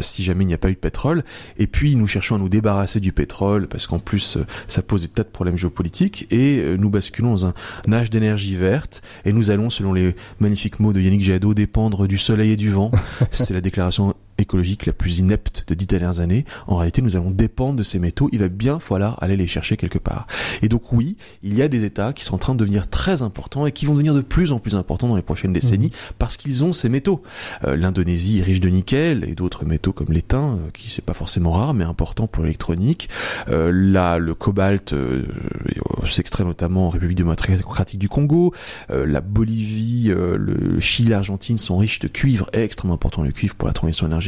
si jamais il n'y a pas eu de pétrole. Et puis nous cherchons à nous débarrasser du pétrole parce qu'en plus ça pose des tas de problèmes géopolitiques et nous basculons dans un, un âge d'énergie verte et nous allons, selon les magnifiques mots de Yannick Jadot, dépendre du soleil et du vent. c'est la déclaration écologique la plus inepte de dix dernières années, en réalité nous allons dépendre de ces métaux, il va bien falloir aller les chercher quelque part. Et donc oui, il y a des États qui sont en train de devenir très importants et qui vont devenir de plus en plus importants dans les prochaines décennies mmh. parce qu'ils ont ces métaux. Euh, L'Indonésie est riche de nickel et d'autres métaux comme l'étain, euh, qui c'est pas forcément rare mais important pour l'électronique. Euh, là, le cobalt euh, s'extrait notamment en République démocratique du Congo. la Bolivie, le Chili, l'Argentine sont riches de cuivre, extrêmement important le cuivre pour la transition énergétique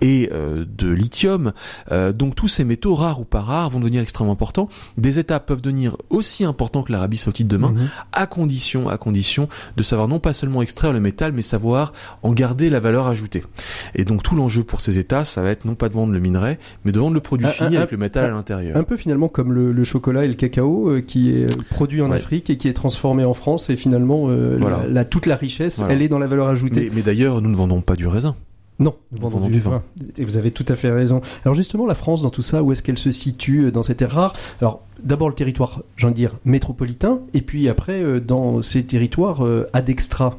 et euh, de lithium. Euh, donc tous ces métaux rares ou pas rares vont devenir extrêmement importants. Des États peuvent devenir aussi importants que l'Arabie Saoudite demain, mhm. à condition, à condition de savoir non pas seulement extraire le métal, mais savoir en garder la valeur ajoutée. Et donc tout l'enjeu pour ces États, ça va être non pas de vendre le minerai, mais de vendre le produit fini avec le métal à l'intérieur. Un peu finalement comme le, chocolat et le cacao euh, qui est produit en Afrique et qui est transformé en France et finalement la, toute la richesse, elle est dans la valeur ajoutée. mais d'ailleurs, nous ne vendons pas du raisin. Non, nous vendons, du, vin. Et vous avez tout à fait raison. Alors justement, la France, dans tout ça, où est-ce qu'elle se situe euh, dans cette ère rare Alors d'abord le territoire, j'ai envie de dire, métropolitain, et puis après euh, dans ces territoires euh, ad extra.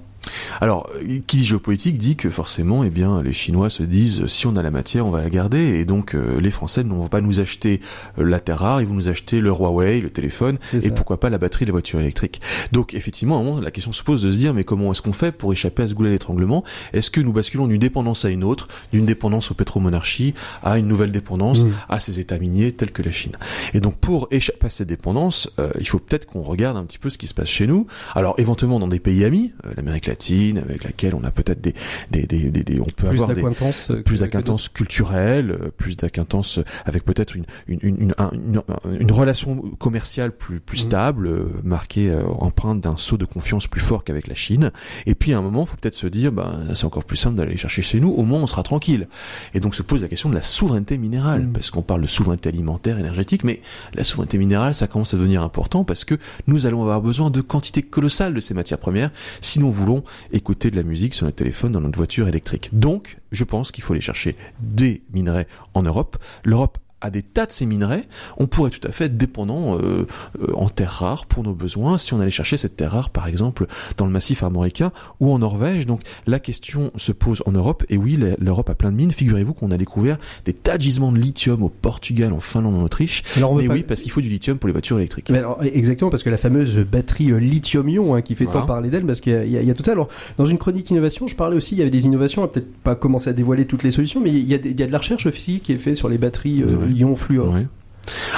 Alors, qui dit géopolitique dit que forcément, eh bien, les Chinois se disent si on a la matière, on va la garder, et donc euh, les Français ne vont pas nous acheter euh, la terre rare, ils vont nous acheter le Huawei, le téléphone, et pourquoi pas la batterie de la voiture électrique. Donc, effectivement, à un moment, la question se pose de se dire mais comment est-ce qu'on fait pour échapper à ce goulet d'étranglement? Est-ce que nous basculons d'une dépendance à une autre, d'une dépendance aux pétromonarchies à une nouvelle dépendance mmh. à ces États miniers tels que la Chine? Et donc, pour échapper à cette dépendance, euh, il faut peut-être qu'on regarde un petit peu ce qui se passe chez nous. Alors, éventuellement dans des pays amis, l'Amérique avec laquelle on a peut-être des, des, des, des, on peut plus avoir des plus d'acquaintance culturelle, euh, plus d'acquaintance avec peut-être une une, une, une, une, relation commerciale plus plus mhm. stable, euh, marquée euh, empreinte d'un saut de confiance plus fort qu'avec la Chine. Et puis à un moment, faut peut-être se dire, bah c'est encore plus simple d'aller chercher chez nous. Au moins, on sera tranquille. Et donc se pose la question de la souveraineté minérale, mhm. parce qu'on parle de souveraineté alimentaire, énergétique, mais la souveraineté minérale, ça commence à devenir important parce que nous allons avoir besoin de quantités colossales de ces matières premières si nous voulons écouter de la musique sur notre téléphone dans notre voiture électrique. Donc, je pense qu'il faut aller chercher des minerais en Europe. L'Europe à des tas de ces minerais, on pourrait tout à fait être dépendant euh, euh, en terres rares pour nos besoins si on allait chercher cette terre rare par exemple dans le massif armoricain ou en Norvège. Donc la question se pose en Europe et oui l'Europe a plein de mines. Figurez-vous qu'on a découvert des tas de gisements de lithium au Portugal, en Finlande, en Autriche. Alors mais oui parce qu'il faut du lithium pour les voitures électriques. Mais alors, exactement parce que la fameuse batterie euh, lithium-ion hein, qui fait tant parler d'elle parce qu'il y, a tout ça. Alors dans une chronique innovation, je parlais aussi il y avait des innovations. On peut-être pas commencer à dévoiler toutes les solutions, mais il y a, il y a de la recherche aussi qui est faite sur les batteries ion fluor.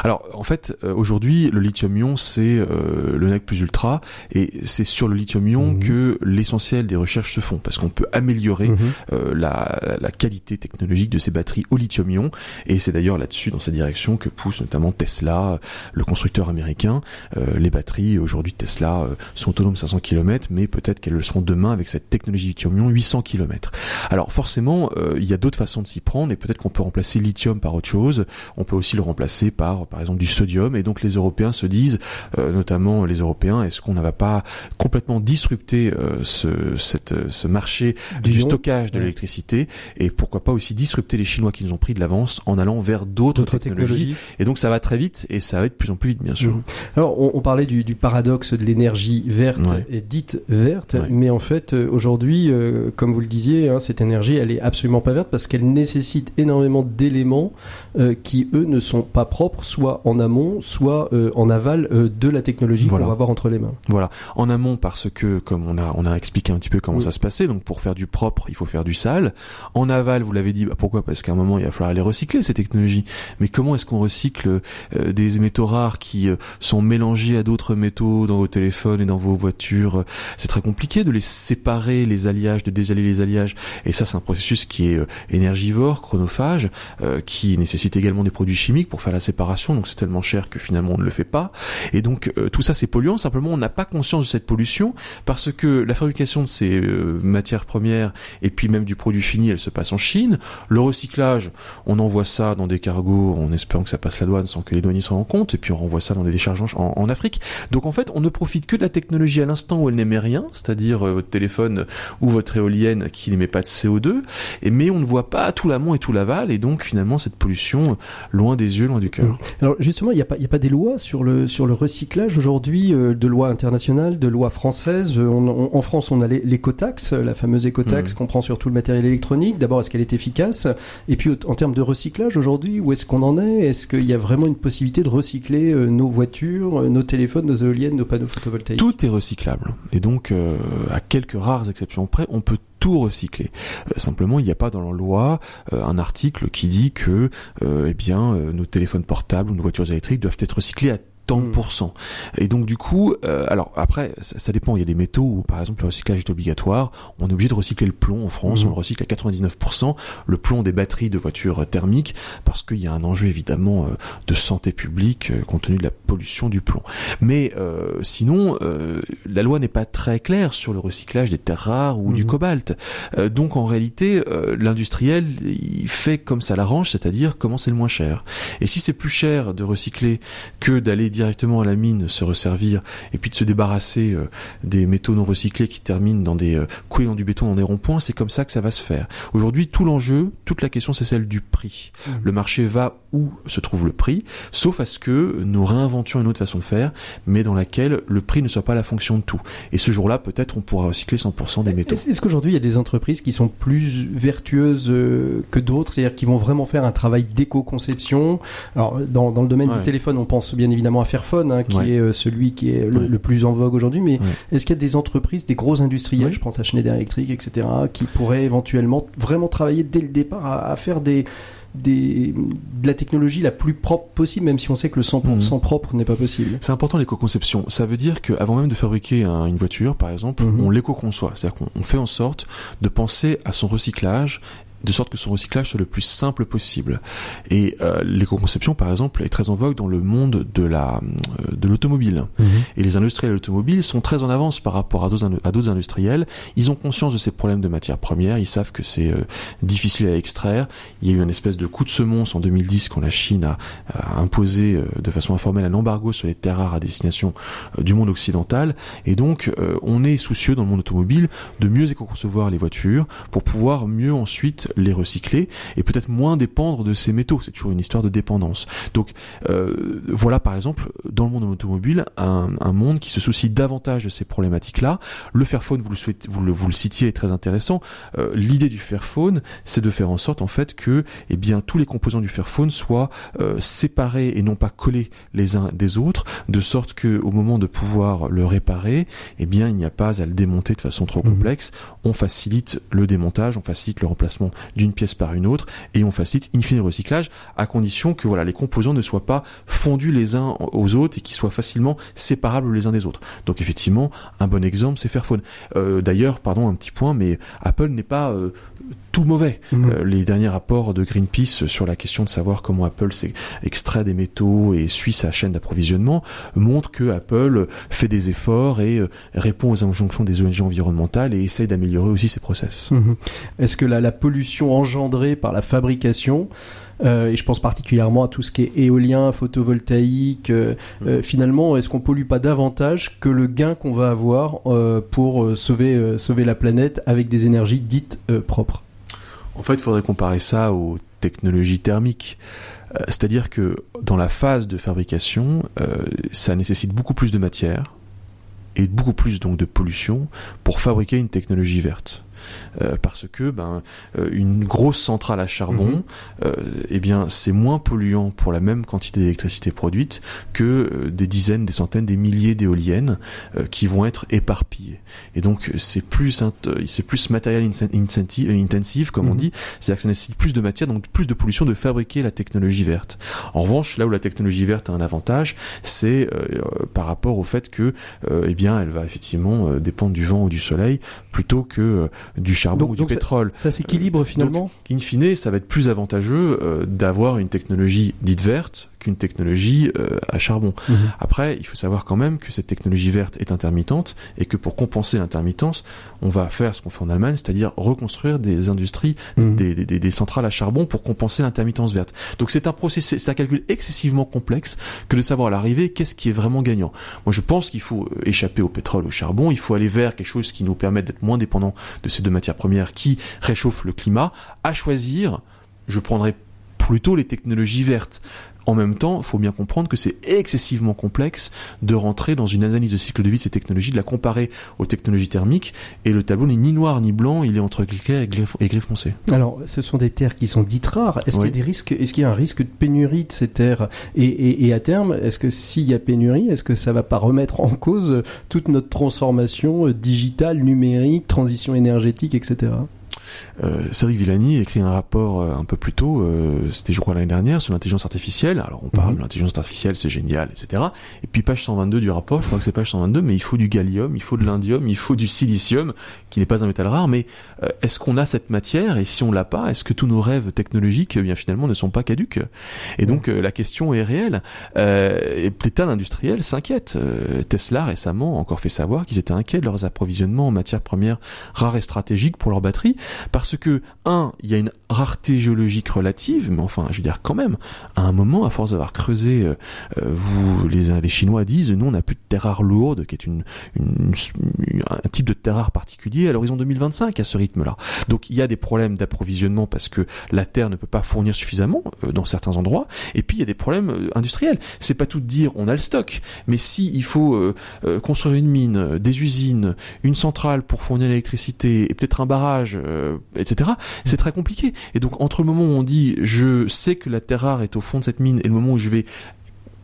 Alors en fait euh, aujourd'hui le lithium-ion c'est euh, le NEC plus ultra et c'est sur le lithium-ion mhm. que l'essentiel des recherches se font parce qu'on peut améliorer mhm. euh, la, la, qualité technologique de ces batteries au lithium-ion et c'est d'ailleurs là-dessus dans cette direction que pousse notamment Tesla, le constructeur américain. les batteries aujourd'hui Tesla sont autonomes 500 km mais peut-être qu'elles le seront demain avec cette technologie lithium-ion 800 km. Alors forcément il y a d'autres façons de s'y prendre et peut-être qu'on peut remplacer lithium par autre chose. On peut aussi le remplacer sépare par exemple du sodium. Et donc les Européens se disent, notamment les Européens, est-ce qu'on ne va pas complètement disrupter ce, cette, ce marché du, stockage de l'électricité et pourquoi pas aussi disrupter les Chinois qui nous ont pris de l'avance en allant vers d'autres technologies. Et donc ça va très vite et ça va être de plus en plus vite bien sûr. Mmh. Alors on, parlait du, du, paradoxe de l'énergie verte et dite verte, mais en fait aujourd'hui, comme vous le disiez, hein, cette énergie elle est absolument pas verte parce qu'elle nécessite énormément d'éléments euh, qui eux ne sont pas propres, soit en amont, soit euh, en aval euh, de la technologie qu'on va avoir entre les mains. Voilà, en amont parce que comme on a on a expliqué un petit peu comment ça se passait, donc pour faire du propre il faut faire du sale. En aval, vous l'avez dit, bah, pourquoi? Parce qu'à un moment il va falloir les recycler ces technologies. Mais comment est-ce qu'on recycle des métaux rares qui sont mélangés à d'autres métaux dans vos téléphones et dans vos voitures? C'est très compliqué de les séparer, les alliages, de désaller les alliages. Et ça c'est un processus qui est énergivore, chronophage, qui nécessite également des produits chimiques pour faire la séparation, donc c'est tellement cher que finalement on ne le fait pas. Et donc euh, tout ça c'est polluant, simplement on n'a pas conscience de cette pollution parce que la fabrication de ces euh, matières premières et puis même du produit fini, elle se passe en Chine. Le recyclage, on envoie ça dans des cargos en espérant que ça passe la douane sans que les douaniers s'en rendent compte, et puis on renvoie ça dans des décharges en, en, Afrique. Donc en fait, on ne profite que de la technologie à l'instant où elle n'émet rien, c'est-à-dire euh, votre téléphone ou votre éolienne qui n'émet pas de CO2, et, mais on ne voit pas tout l'amont et tout l'aval, et donc finalement cette pollution loin des yeux, loin du cœur. Alors justement, il n'y a, pas, a pas des lois sur le, sur le recyclage aujourd'hui, euh, de lois internationales, de lois françaises? Euh, en France, on a l'écotaxe, la fameuse écotaxe mmh. qu'on prend sur tout le matériel électronique. D'abord, est-ce qu'elle est efficace? Et puis en termes de recyclage aujourd'hui, où est-ce qu'on en est? Est-ce qu'il y a vraiment une possibilité de recycler euh, nos voitures, nos téléphones, nos éoliennes, nos panneaux photovoltaïques? Tout est recyclable. Et donc, à quelques rares exceptions près, on peut tout recycler. Euh, simplement, il n'y a pas dans la loi euh, un article qui dit que, euh, eh bien, nos téléphones portables ou nos voitures électriques doivent être recyclés à tant de pourcents. Et donc du coup, euh, alors après, ça, dépend. Il y a des métaux où par exemple le recyclage est obligatoire. On est obligé de recycler le plomb en France. Hmm. On le recycle à 99%. Le plomb des batteries de voitures thermiques parce qu'il y a un enjeu évidemment euh, de santé publique euh, compte tenu de la pollution du plomb. Mais sinon, la loi n'est pas très claire sur le recyclage des terres rares ou du hmm. cobalt. donc en réalité, l'industriel il fait comme ça l'arrange, c'est-à-dire comment c'est le moins cher. Et si c'est plus cher de recycler que d'aller directement à la mine se resservir et puis de se débarrasser euh, des métaux non recyclés qui terminent dans des euh, dans du béton dans des ronds-points, c'est comme ça que ça va se faire. Aujourd'hui, tout l'enjeu, toute la question, c'est celle du prix. Mmh. Le marché va où se trouve le prix, sauf à ce que nous réinventions une autre façon de faire, mais dans laquelle le prix ne soit pas la fonction de tout. Et ce jour-là, peut-être, on pourra recycler 100% des métaux. Est-ce qu'aujourd'hui, il y a des entreprises qui sont plus vertueuses euh, que d'autres, c'est-à-dire qui vont vraiment faire un travail d'éco-conception? Alors, dans, dans le domaine du téléphone, on pense bien évidemment à Fairphone, hein, qui est euh, celui qui est le, plus en vogue aujourd'hui. Mais est-ce qu'il y a des entreprises, des gros industriels, je pense à Schneider Electric, etc., qui pourraient éventuellement vraiment travailler dès le départ à, faire des, des, de la technologie la plus propre possible, même si on sait que le 100% mhm. propre n'est pas possible? C'est important l'éco-conception. Ça veut dire qu'avant même de fabriquer une voiture, par exemple, mhm. on l'éco-conçoit. C'est-à-dire qu'on fait en sorte de penser à son recyclage de sorte que son recyclage soit le plus simple possible. Et euh, l'éco-conception, par exemple, est très en vogue dans le monde de la euh, de l'automobile. Mhm. Et les industriels de l'automobile sont très en avance par rapport à d'autres à d'autres industriels. Ils ont conscience de ces problèmes de matières premières. Ils savent que c'est euh, difficile à extraire. Il y a eu une espèce de coup de semonce en 2010 quand la Chine a, imposé de façon informelle un embargo sur les terres rares à destination du monde occidental. Et donc, on est soucieux dans le monde automobile de mieux éco-concevoir les voitures pour pouvoir mieux ensuite les recycler et peut-être moins dépendre de ces métaux. C'est toujours une histoire de dépendance. Donc euh, voilà par exemple dans le monde automobile un, un, monde qui se soucie davantage de ces problématiques-là. Le Fairphone, vous le, souhaitez, vous le, vous le citiez, est très intéressant. Euh, L'idée du Fairphone, c'est de faire en sorte en fait que eh bien tous les composants du Fairphone soient euh, séparés et non pas collés les uns des autres, de sorte que au moment de pouvoir le réparer, eh bien il n'y a pas à le démonter de façon trop mmh. complexe. On facilite le démontage, on facilite le remplacement d'une pièce par une autre et on facilite in fine le recyclage à condition que voilà les composants ne soient pas fondus les uns aux autres et qu'ils soient facilement séparables les uns des autres. Donc effectivement, un bon exemple c'est Fairphone. Euh, D'ailleurs, pardon un petit point, mais Apple n'est pas euh, tout mauvais. Mmh. Euh, les derniers rapports de Greenpeace sur la question de savoir comment Apple extrait des métaux et suit sa chaîne d'approvisionnement montrent que Apple fait des efforts et euh, répond aux injonctions des ONG environnementales et essaye d'améliorer aussi ses process. Mmh. Est-ce que la, la pollution engendrée par la fabrication. Euh, et je pense particulièrement à tout ce qui est éolien, photovoltaïque. Euh, mmh. euh, finalement, est-ce qu'on pollue pas davantage que le gain qu'on va avoir pour sauver, sauver la planète avec des énergies dites propres? En fait, il faudrait comparer ça aux technologies thermiques. C'est-à-dire que dans la phase de fabrication, ça nécessite beaucoup plus de matière et beaucoup plus donc de pollution pour fabriquer une technologie verte. Euh, parce que ben euh, une grosse centrale à charbon, euh, eh bien c'est moins polluant pour la même quantité d'électricité produite que des dizaines, des centaines, des milliers d'éoliennes qui vont être éparpillées. Et donc c'est plus c'est plus matériel intensive comme on mhm. dit, c'est-à-dire que ça nécessite plus de matière, donc plus de pollution de fabriquer la technologie verte. En revanche, là où la technologie verte a un avantage, c'est par rapport au fait que eh bien elle va effectivement dépendre du vent ou du soleil plutôt que du charbon ou du pétrole. Ça, s'équilibre finalement. in fine, ça va être plus avantageux euh, d'avoir une technologie dite verte qu'une technologie euh, à charbon. Mhm. Après, il faut savoir quand même que cette technologie verte est intermittente et que pour compenser l'intermittence, on va faire ce qu'on fait en Allemagne, c'est-à-dire reconstruire des industries, mhm. des, des, des, centrales à charbon pour compenser l'intermittence verte. Donc c'est un processus, c'est un calcul excessivement complexe que de savoir à l'arrivée qu'est-ce qui est vraiment gagnant. Moi, je pense qu'il faut euh, échapper au pétrole, au charbon. Il faut aller vers quelque chose qui nous permette d'être moins dépendant de ces deux matières premières qui réchauffent le climat. À choisir, je prendrais plutôt les technologies vertes. En même temps, il faut bien comprendre que c'est excessivement complexe de rentrer dans une analyse de cycle de vie de ces technologies, de la comparer aux technologies thermiques, et le tableau n'est ni noir ni blanc, il est entre clair et gris foncé. Alors, ce sont des terres qui sont dites rares. Est-ce qu'il y a des risques Est-ce qu'il y a un risque de pénurie de ces terres? Et, et, à terme, est-ce que s'il y a pénurie, est-ce que ça va pas remettre en cause toute notre transformation euh, digitale, numérique, transition énergétique, etc. Euh, Cédric Villani a écrit un rapport euh, un peu plus tôt, euh, c'était je crois l'année dernière, sur l'intelligence artificielle. Alors on parle mhm. de l'intelligence artificielle, c'est génial, etc. Et puis page 122 du rapport, je crois que c'est page 122, mais il faut du gallium, il faut de l'indium, il faut du silicium, qui n'est pas un métal rare. Mais euh, est-ce qu'on a cette matière? Et si on l'a pas, est-ce que tous nos rêves technologiques, eh bien finalement, ne sont pas caduques? Et donc la question est réelle. et l'état industriel s'inquiète. Tesla récemment a encore fait savoir qu'ils étaient inquiets de leurs approvisionnements en matières premières rares et stratégiques pour leurs batteries parce que, un, il y a une rareté géologique relative, mais enfin, je veux dire quand même, à un moment, à force d'avoir creusé, euh, euh, vous, les, les Chinois disent, nous, on n'a plus de terre rare lourde, qui est une, une, un type de terre rare particulier à l'horizon 2025 à ce rythme-là. Donc, il y a des problèmes d'approvisionnement parce que la terre ne peut pas fournir suffisamment euh, dans certains endroits, et puis il y a des problèmes industriels. C'est pas tout de dire on a le stock, mais si il faut construire une mine, des usines, une centrale pour fournir l'électricité et peut-être un barrage euh, etc. C'est très compliqué. Et donc entre le moment où on dit je sais que la terre rare est au fond de cette mine et le moment où je vais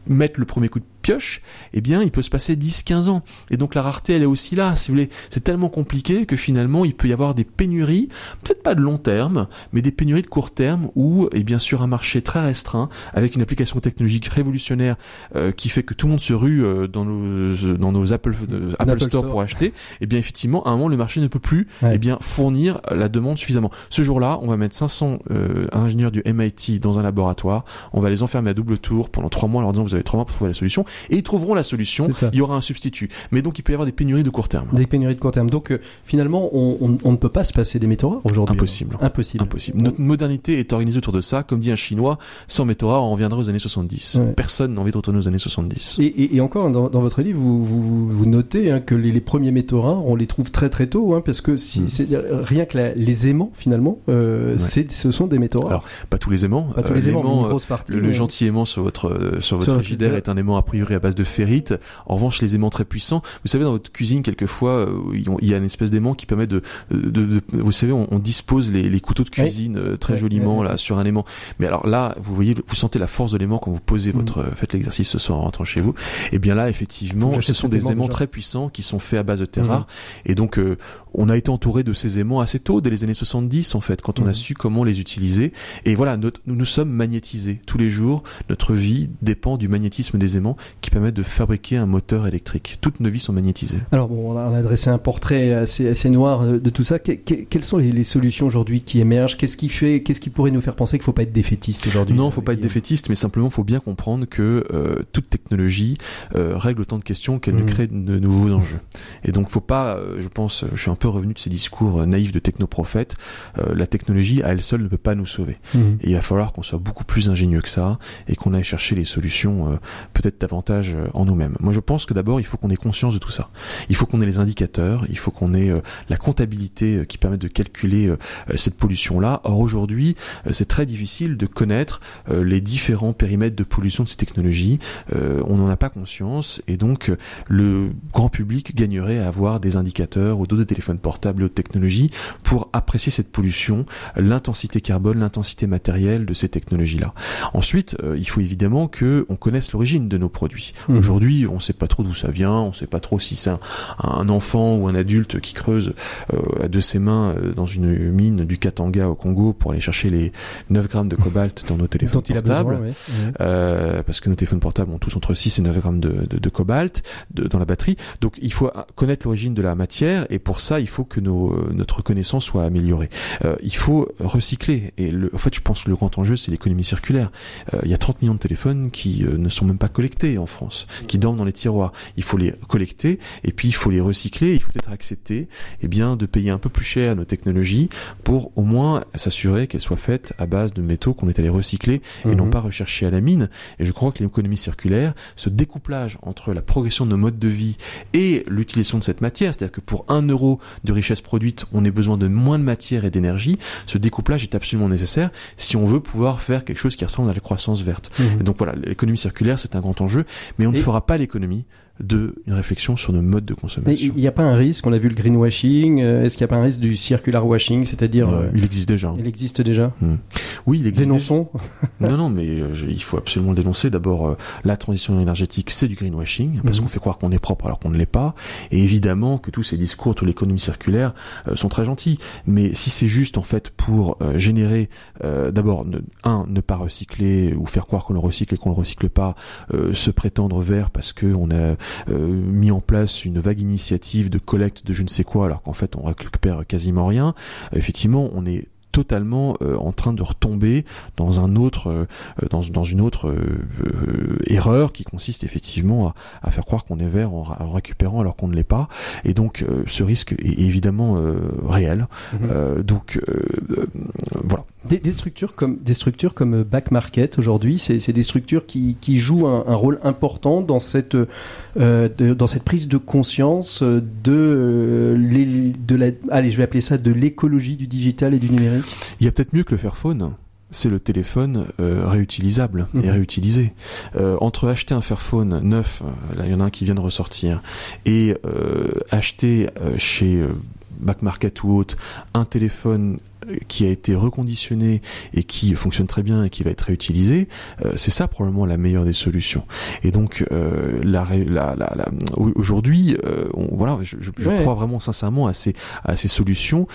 mettre le premier coup de pioche, eh bien, il peut se passer 10-15 ans. Et donc la rareté, elle est aussi là, si vous voulez. C'est tellement compliqué que finalement, il peut y avoir des pénuries, peut-être pas de long terme, mais des pénuries de court terme où, et bien sûr, un marché très restreint, avec une application technologique révolutionnaire euh, qui fait que tout le monde se rue euh, dans nos, dans nos Apple, euh, Apple, Store, pour acheter, et eh bien, effectivement, à un moment, le marché ne peut plus, eh bien, fournir la demande suffisamment. Ce jour-là, on va mettre 500 ingénieurs du MIT dans un laboratoire, on va les enfermer à double tour pendant trois mois en leur disant vous avez trois mois pour trouver la solution, et ils trouveront la solution. Il y aura un substitut. Mais donc il peut y avoir des pénuries de court terme. Des pénuries de court terme. Donc euh, finalement, on, on, ne peut pas se passer des métaux rares aujourd'hui. Impossible. Impossible. Impossible. Notre modernité est organisée autour de ça. Comme dit un Chinois, sans métaux rares, on reviendrait aux années 70. Personne n'a envie de retourner aux années 70. Et, et, et encore, dans, dans, votre livre, vous, vous, vous notez hein, que les, les, premiers métaux rares, on les trouve très très tôt, hein, parce que si, mm. c'est rien que la, les aimants, finalement, euh, c'est, ce sont des métaux rares. Alors, pas tous les aimants. Pas tous les aimants, une grosse partie. Le, gentil aimant sur votre sur votre frigidaire est un aimant a priori à base de ferrite. En revanche, les aimants très puissants, vous savez, dans votre cuisine, quelquefois, euh, il y a une espèce d'aimant qui permet de, de, vous savez, on, dispose les, les, couteaux de cuisine euh, très joliment là sur un aimant. Mais alors là, vous voyez, vous sentez la force de l'aimant quand vous posez mm. votre, euh, faites l'exercice ce soir en rentrant chez vous. Et bien là, effectivement, ce sont des aimants très puissants qui sont faits à base de terre mm. rare. Et donc, on a été entouré de ces aimants assez tôt, dès les années 70 en fait, quand on a mm. su comment les utiliser. Et voilà, notre, nous nous sommes magnétisés tous les jours. Notre vie dépend du magnétisme des aimants qui permettent de fabriquer un moteur électrique. Toutes nos vies sont magnétisées. Alors bon, on a, dressé un portrait assez, assez noir de, tout ça. quelles sont les, solutions aujourd'hui qui émergent? Qu'est-ce qui fait, qu'est-ce qui pourrait nous faire penser qu'il ne faut pas être défaitiste aujourd'hui? Non, il ne faut pas être défaitiste, mais simplement il faut bien comprendre que euh, toute technologie euh, règle autant de questions qu'elle ne mmh. crée de nouveaux enjeux. Et donc faut pas, euh, je pense, je suis un peu revenu de ces discours naïfs de technoprophètes. la technologie à elle seule ne peut pas nous sauver. Mmh. Et il va falloir qu'on soit beaucoup plus ingénieux que ça et qu'on aille chercher les solutions peut-être davantage en nous-mêmes. Moi, je pense que d'abord il faut qu'on ait conscience de tout ça. Il faut qu'on ait les indicateurs, il faut qu'on ait la comptabilité qui permet de calculer cette pollution-là. Or aujourd'hui, c'est très difficile de connaître les différents périmètres de pollution de ces technologies. on n'en a pas conscience et donc le grand public gagnerait à avoir des indicateurs ou d'autres téléphones portables et autres technologies pour apprécier cette pollution, l'intensité carbone, l'intensité matérielle de ces technologies-là. Ensuite, euh, il faut évidemment que on connaisse l'origine de nos produits. Mmh. Aujourd'hui, on ne sait pas trop d'où ça vient, on ne sait pas trop si c'est un, enfant ou un adulte qui creuse euh, de ses mains euh, dans une mine du Katanga au Congo pour aller chercher les 9 grammes de cobalt dans nos téléphones portables. Euh, parce que nos téléphones portables ont tous entre 6 et 9 grammes de, de, de cobalt de, dans la batterie. Donc il faut connaître l'origine de la matière et pour ça il faut que nos, euh, notre connaissance soit améliorée. Euh, il faut recycler et le, en fait je pense que le grand enjeu c'est l'économie circulaire. Euh, il y a 30 millions de téléphones qui euh, ne sont même pas collectés en France, qui dorment dans les tiroirs. Il faut les collecter et puis il faut les recycler. Il faut peut-être accepter eh bien de payer un peu plus cher nos technologies pour au moins s'assurer qu'elles soient faites à base de métaux qu'on est allé recycler et non mhm. pas rechercher à la mine. Et je crois que l'économie circulaire, ce découplage entre la progression de nos modes de vie et l'utilisation de cette matière, c'est-à-dire que pour un euro de richesse produite, on a besoin de moins de matière et d'énergie, ce découplage est absolument nécessaire si on veut pouvoir faire quelque chose qui ressemble à la croissance verte. Mhm. donc voilà, l'économie circulaire, c'est un grand enjeu, mais on ne fera pas l'économie de une réflexion sur nos modes de consommation. Il n'y a pas un risque, on a vu le greenwashing, euh, est-ce qu'il n'y a pas un risque du circular washing, c'est-à-dire... Euh, il existe déjà. Il existe déjà? Hmm. Oui, il existe. Dénonçons Non, non, mais euh, il faut absolument dénoncer. D'abord, la transition énergétique, c'est du greenwashing, parce mhm. qu'on fait croire qu'on est propre alors qu'on ne l'est pas. Et évidemment que tous ces discours, toute l'économie circulaire sont très gentils. Mais si c'est juste, en fait, pour générer, d'abord, un, ne pas recycler, ou faire croire qu'on le recycle et qu'on le recycle pas, se prétendre vert parce qu'on a euh, mis en place une vague initiative de collecte de je ne sais quoi, alors qu'en fait on récupère quasiment rien. effectivement, on est totalement euh, en train de retomber dans un autre euh, dans, dans une autre erreur qui consiste effectivement à, à faire croire qu'on est vert en, récupérant alors qu'on ne l'est pas et donc ce risque est évidemment réel mm-hmm. donc voilà des, des, structures comme des structures comme Back Market aujourd'hui, c'est des structures qui, qui jouent un, un, rôle important dans cette euh, de, dans cette prise de conscience de euh, de la allez je vais appeler ça de l'écologie du digital et du numérique. Il y a peut-être mieux que le Fairphone c'est le téléphone euh, réutilisable et mhm. réutilisé. Euh, entre acheter un Fairphone neuf, euh, là il y en a un qui vient de ressortir, et acheter chez Back Market ou autre un téléphone qui a été reconditionné et qui fonctionne très bien et qui va être réutilisé, euh, c'est ça probablement la meilleure des solutions. Et donc euh, la, la, la, aujourd'hui, euh, voilà, je, je, crois vraiment sincèrement à ces à ces solutions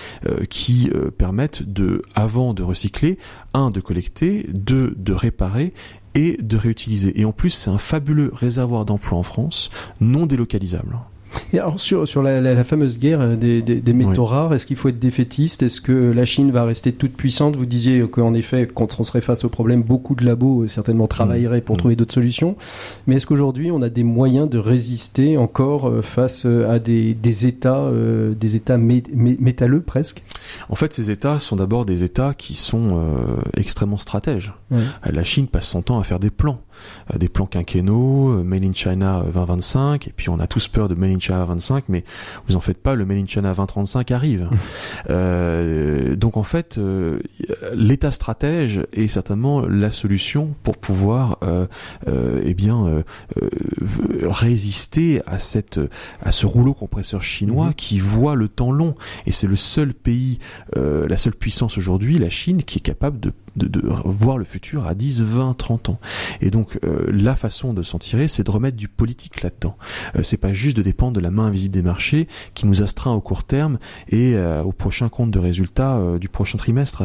qui permettent de, avant de recycler, un de collecter, deux de réparer et de réutiliser. Et en plus, c'est un fabuleux réservoir d'emplois en France, non délocalisable. Et alors sur, sur la, la, fameuse guerre euh, des, des, des métaux rares, est-ce qu'il faut être défaitiste? Est-ce que la Chine va rester toute puissante? Vous disiez qu'en effet, quand on serait face au problème, beaucoup de labos euh, certainement travailleraient pour mmh. trouver d'autres solutions. Mais est-ce qu'aujourd'hui, on a des moyens de résister encore euh, face à des, des États, des États métalleux presque? En fait, ces États sont d'abord des États qui sont extrêmement stratèges. La Chine passe son temps à faire des plans. Euh, des plans quinquennaux, euh, Made in China 2025, et puis on a tous peur de Made in China 25, mais vous en faites pas, le Made in China 2035 arrive. euh, donc en fait, euh, l'État stratège est certainement la solution pour pouvoir, euh, eh bien, résister à cette, à ce rouleau compresseur chinois mhm. qui voit le temps long, et c'est le seul pays, la seule puissance aujourd'hui, la Chine, qui est capable de de, de, voir le futur à 10, 20, 30 ans. Et donc euh, la façon de s'en tirer, c'est de remettre du politique là-dedans. Euh, c'est pas juste de dépendre de la main invisible des marchés qui nous astreint au court terme et euh, au prochain compte de résultats du prochain trimestre.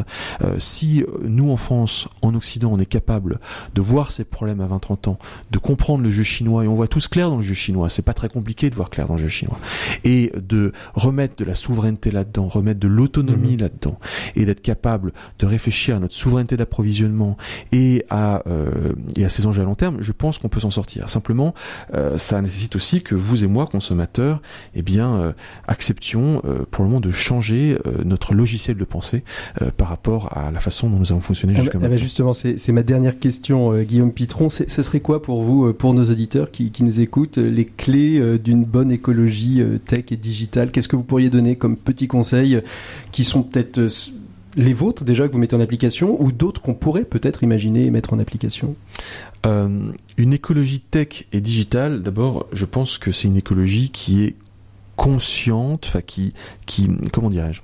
si nous en France, en Occident, on est capable de voir ces problèmes à 20-30 ans, de comprendre le jeu chinois et on voit tous clair dans le jeu chinois. C'est pas très compliqué de voir clair dans le jeu chinois et de remettre de la souveraineté là-dedans, remettre de l'autonomie mmh. là-dedans et d'être capable de réfléchir à notre souveraineté d'approvisionnement et à euh, et à ces enjeux à long terme, je pense qu'on peut s'en sortir. Simplement, euh, ça nécessite aussi que vous et moi, consommateurs, eh bien, euh, acceptions pour le moment de changer notre logiciel de pensée par rapport à la façon dont nous avons fonctionné jusqu'à maintenant. justement, c'est ma dernière question, Guillaume Pitron. Ce serait quoi pour vous, pour nos auditeurs qui, qui nous écoutent, les clés d'une bonne écologie tech et digitale? Qu'est-ce que vous pourriez donner comme petits conseils qui sont peut-être les vôtres déjà que vous mettez en application ou d'autres qu'on pourrait peut-être imaginer mettre en application? Euh, Une écologie tech et digitale, d'abord, je pense que c'est une écologie qui est consciente, enfin qui, qui, comment dirais-je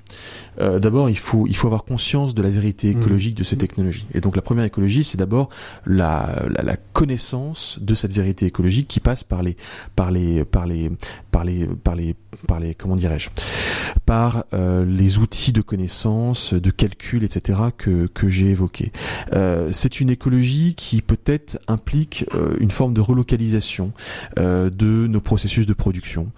euh, D'abord, il faut, il faut avoir conscience de la vérité mmh. écologique de ces mmh. technologies. Et donc, la première écologie, c'est d'abord la, la, la, connaissance de cette vérité écologique qui passe par les, par les, par les, par les, par les, par les, comment dirais-je Par euh, les outils de connaissance, de calcul, etc. que que j'ai évoqués. Euh, c'est une écologie qui peut-être implique une forme de relocalisation de nos processus de production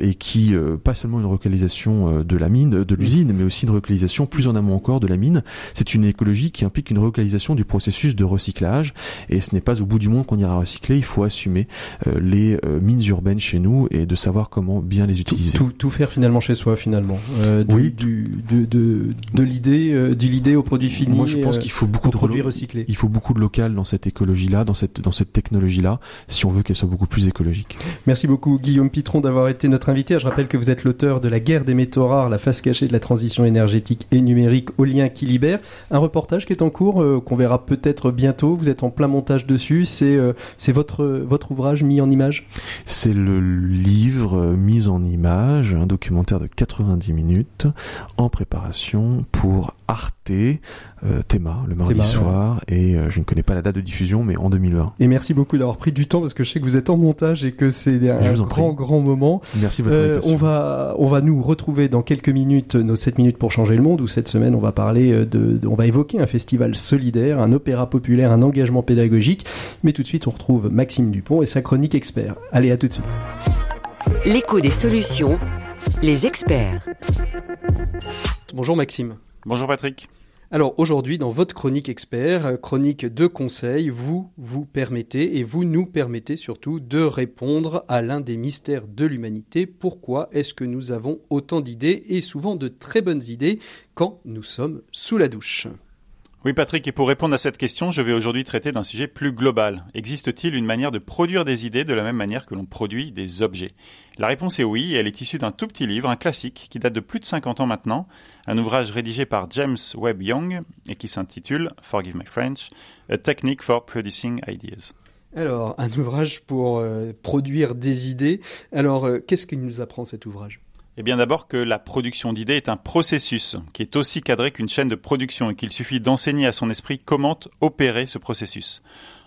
et qui pas seulement une relocalisation de la mine, de l'usine, mais aussi une relocalisation plus en amont encore de la mine. C'est une écologie qui implique une relocalisation du processus de recyclage et ce n'est pas au bout du monde qu'on ira recycler. Il faut assumer les mines urbaines chez nous et de savoir comment bien les utiliser. Tout, tout, faire finalement chez soi finalement. Euh, oui. Du, de, de, de l'idée, euh, du l'idée au produit fini. Moi, je pense qu'il faut beaucoup de produits recyclés. Il faut beaucoup de local dans cette écologie-là, dans cette dans cette technologie-là, si on veut qu'elle soit beaucoup plus écologique. Merci beaucoup Guillaume Pitron d'avoir été notre invité. Je rappelle que vous êtes l'auteur de La guerre des métaux rares, la face cachée de la transition énergétique et numérique au lien qui libère. Un reportage qui est en cours, euh, qu'on verra peut-être bientôt. Vous êtes en plein montage dessus. C'est euh, votre votre ouvrage mis en image? C'est le livre euh, mis en image, un documentaire de 90 minutes en préparation pour Arte, euh, Théma, le mardi soir, et euh, je ne connais pas la date de diffusion, mais en 2020. Et merci beaucoup d'avoir pris du temps parce que je sais que vous êtes en montage et que c'est un grand, grand moment. Merci de votre invitation. on va, on va nous retrouver dans quelques minutes nos 7 minutes pour changer le monde où cette semaine on va parler de, on va évoquer un festival solidaire, un opéra populaire, un engagement pédagogique. Mais tout de suite on retrouve Maxime Dupont et sa chronique expert. Allez, à tout de suite. L'écho des solutions, les experts. Bonjour Maxime. Bonjour Patrick. Alors aujourd'hui, dans votre chronique expert, euh, chronique de conseils, vous vous permettez et vous nous permettez surtout de répondre à l'un des mystères de l'humanité. Pourquoi est-ce que nous avons autant d'idées et souvent de très bonnes idées quand nous sommes sous la douche? Oui Patrick, et pour répondre à cette question, je vais aujourd'hui traiter d'un sujet plus global. Existe-t-il une manière de produire des idées de la même manière que l'on produit des objets? La réponse est oui, et elle est issue d'un tout petit livre, un classique, qui date de plus de 50 ans maintenant, un ouvrage rédigé par James Webb Young et qui s'intitule, Forgive my French, A Technique for Producing Ideas. Alors, un ouvrage pour euh, produire des idées. Alors, euh, qu'est-ce qu'il nous apprend cet ouvrage? Eh bien d'abord que la production d'idées est un processus qui est aussi cadré qu'une chaîne de production et qu'il suffit d'enseigner à son esprit comment opérer ce processus.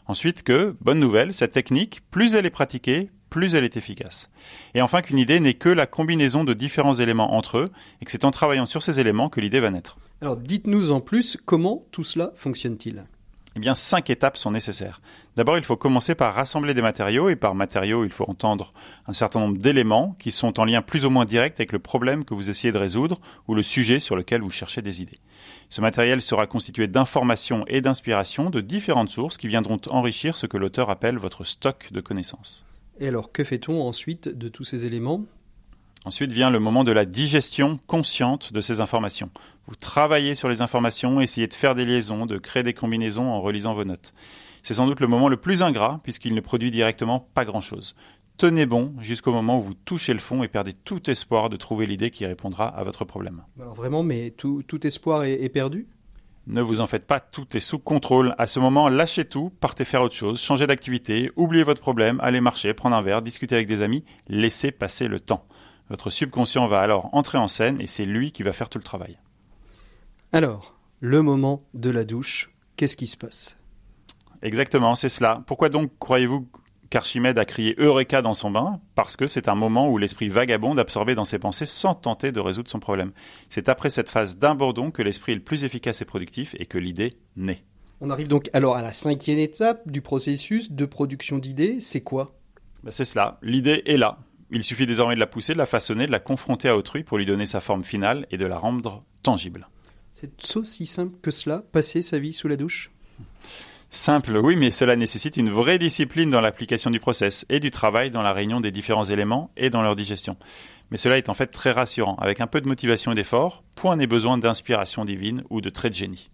Ensuite que, bonne nouvelle, cette technique, plus elle est pratiquée, plus elle est efficace. Et enfin qu'une idée n'est que la combinaison de différents éléments entre eux et que c'est en travaillant sur ces éléments que l'idée va naître. Alors dites-nous en plus comment tout cela fonctionne-t-il? Eh bien, cinq étapes sont nécessaires. D'abord, il faut commencer par rassembler des matériaux, et par matériaux, il faut entendre un certain nombre d'éléments qui sont en lien plus ou moins direct avec le problème que vous essayez de résoudre ou le sujet sur lequel vous cherchez des idées. Ce matériel sera constitué d'informations et d'inspirations de différentes sources qui viendront enrichir ce que l'auteur appelle votre stock de connaissances. Et alors, que fait-on ensuite de tous ces éléments? Ensuite vient le moment de la digestion consciente de ces informations. Vous travaillez sur les informations, essayez de faire des liaisons, de créer des combinaisons en relisant vos notes. C'est sans doute le moment le plus ingrat puisqu'il ne produit directement pas grand-chose. Tenez bon jusqu'au moment où vous touchez le fond et perdez tout espoir de trouver l'idée qui répondra à votre problème. Alors vraiment, mais tout, espoir est, est perdu? Ne vous en faites pas, tout est sous contrôle. À ce moment, lâchez tout, partez faire autre chose, changez d'activité, oubliez votre problème, allez marcher, prendre un verre, discuter avec des amis, laissez passer le temps. Votre subconscient va alors entrer en scène et c'est lui qui va faire tout le travail. Alors, le moment de la douche. Qu'est-ce qui se passe? Exactement, c'est cela. Pourquoi donc croyez-vous qu'Archimède a crié Eureka dans son bain Parce que c'est un moment où l'esprit vagabonde absorbé dans ses pensées sans tenter de résoudre son problème. C'est après cette phase d'abandon que l'esprit est le plus efficace et productif et que l'idée naît. On arrive donc alors à la cinquième étape du processus de production d'idées. C'est quoi? Ben, C'est cela. L'idée est là. Il suffit désormais de la pousser, de la façonner, de la confronter à autrui pour lui donner sa forme finale et de la rendre tangible. C'est aussi simple que cela, passer sa vie sous la douche? Simple, oui, mais cela nécessite une vraie discipline dans l'application du process et du travail dans la réunion des différents éléments et dans leur digestion. Mais cela est en fait très rassurant. Avec un peu de motivation et d'effort, point n'est besoin d'inspiration divine ou de trait de génie.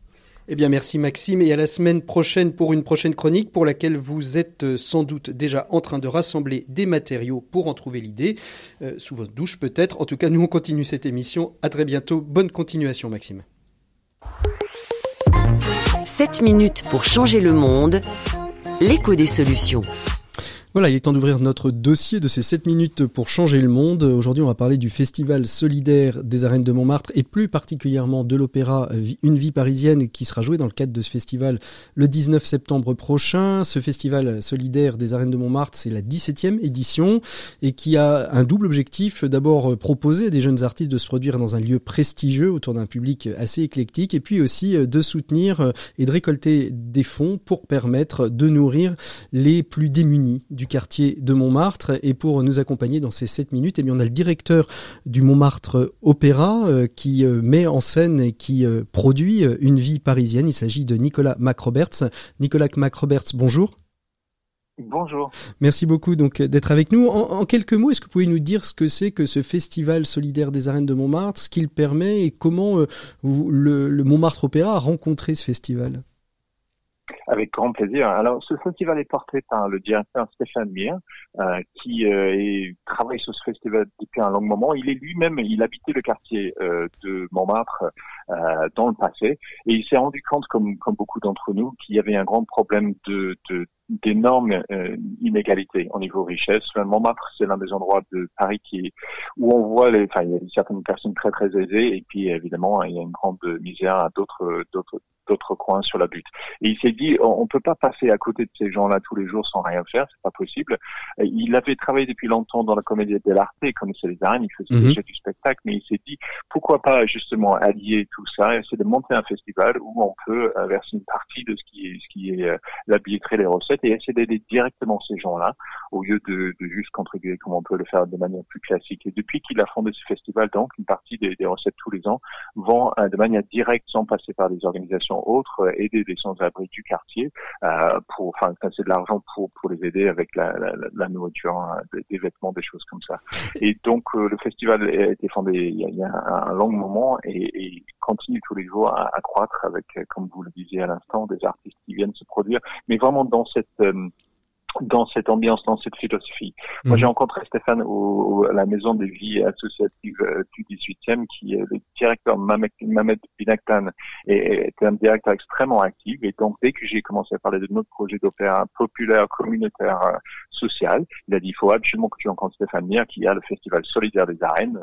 Eh bien, merci Maxime et à la semaine prochaine pour une prochaine chronique pour laquelle vous êtes euh, sans doute déjà en train de rassembler des matériaux pour en trouver l'idée, euh, sous votre douche peut-être. En tout cas, nous on continue cette émission. À très bientôt. Bonne continuation, Maxime. 7 minutes pour changer le monde. L'écho des solutions. Voilà, il est temps d'ouvrir notre dossier de ces 7 minutes pour changer le monde. Aujourd'hui, on va parler du festival solidaire des arènes de Montmartre et plus particulièrement de l'opéra Une vie parisienne qui sera joué dans le cadre de ce festival le 19 septembre prochain. Ce festival solidaire des arènes de Montmartre, c'est la 17e édition et qui a un double objectif. D'abord, proposer à des jeunes artistes de se produire dans un lieu prestigieux autour d'un public assez éclectique et puis aussi de soutenir et de récolter des fonds pour permettre de nourrir les plus démunis du quartier de Montmartre. Et pour nous accompagner dans ces 7 minutes, eh bien, on a le directeur du Montmartre Opéra euh, qui euh, met en scène et qui euh, produit une vie parisienne. Il s'agit de Nicolas Macroberts. Nicolas Macroberts, bonjour. Bonjour. Merci beaucoup donc d'être avec nous. En, quelques mots, est-ce que vous pouvez nous dire ce que c'est que ce festival solidaire des arènes de Montmartre, ce qu'il permet et comment le, le Montmartre Opéra a rencontré ce festival? Avec grand plaisir. Alors, ce festival est porté par le directeur Stéphane Mir, euh, qui euh, travaille sur ce festival depuis un long moment. Il est lui-même, il habitait le quartier euh, de Montmartre euh, dans le passé, et il s'est rendu compte, comme, comme beaucoup d'entre nous, qu'il y avait un grand problème de, de d'énormes euh, inégalités au niveau richesse. Montmartre, c'est l'un des endroits de Paris qui où on voit les, enfin, il y a certaines personnes très très aisées et puis évidemment il y a une grande misère à d'autres d'autres d'autres coins sur la butte. Et il s'est dit, on, ne peut pas passer à côté de ces gens-là tous les jours sans rien faire, c'est pas possible. Il avait travaillé depuis longtemps dans la comédie dell'arte, il connaissait les arènes, il faisait mhm. déjà du spectacle, mais il s'est dit, pourquoi pas justement allier tout ça, essayer de monter un festival où on peut euh, verser une partie de ce qui est, ce qui est euh, la billetterie, les recettes, et essayer d'aider directement ces gens-là, au lieu de, de, juste contribuer comme on peut le faire de manière plus classique. Et depuis qu'il a fondé ce festival, donc, une partie des, des recettes tous les ans vont euh, de manière directe, sans passer par des organisations autres, euh, aider des sans-abri du quartier euh, pour, enfin, c'est de l'argent pour pour les aider avec la, la, la nourriture, hein, des, vêtements, des choses comme ça. Et donc euh, le festival a été fondé il y a, il y a un, long moment et, et, continue tous les jours à, à croître avec, comme vous le disiez à l'instant, des artistes qui viennent se produire, mais vraiment dans cette dans cette ambiance, dans cette philosophie. Moi, mhm. j'ai rencontré Stéphane au, à la Maison des Vies Associatives euh, du 18e, qui est le directeur Mamed Binaktan, et était un directeur extrêmement actif. Et donc, dès que j'ai commencé à parler de notre projet d'opéra populaire, communautaire, euh, social, il a dit, il faut absolument que tu rencontres Stéphane Mir, qui a le Festival solidaire des arènes.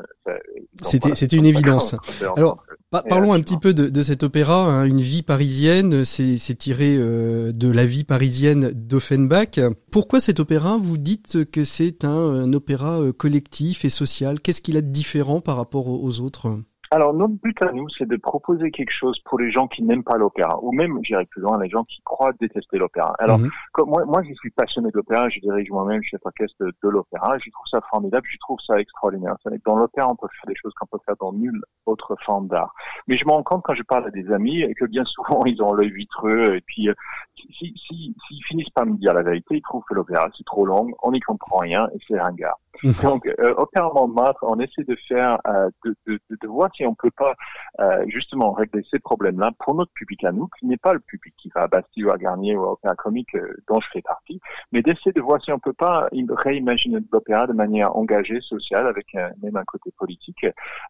C'était c'était une évidence. Alors, parlons un petit peu de, de cet opéra, hein, Une vie parisienne. C'est tiré euh, de la vie parisienne d'Offenbach. Pourquoi cet opéra Vous dites que c'est un, opéra euh, collectif et social. Qu'est-ce qu'il a de différent par rapport aux autres? Alors, notre but à nous, c'est de proposer quelque chose pour les gens qui n'aiment pas l'opéra, ou même, j'irai plus loin, les gens qui croient détester l'opéra. Alors, mhm. comme moi, moi, je suis passionné d'opéra, je dirige moi-même chef orchestre de, de l'opéra, je trouve ça formidable, je trouve ça extraordinaire. Dans l'opéra, on peut faire des choses qu'on peut faire dans nulle autre forme d'art. Mais je me rends compte quand je parle à des amis que bien souvent, ils ont l'œil vitreux, et puis, euh, s'ils si, si, finissent par me dire la vérité, ils trouvent que l'opéra, c'est trop long, on n'y comprend rien, et c'est ringard. Donc, euh, Montmartre, on essaie de faire, euh, de, de, de, voir si on peut pas euh, justement régler ces problèmes-là pour notre public à nous, qui n'est pas le public qui va à Bastille ou à Garnier ou à Opéra Comique euh, dont je fais partie, mais d'essayer de voir si on peut pas réimaginer l'opéra de manière engagée, sociale, avec même un côté politique,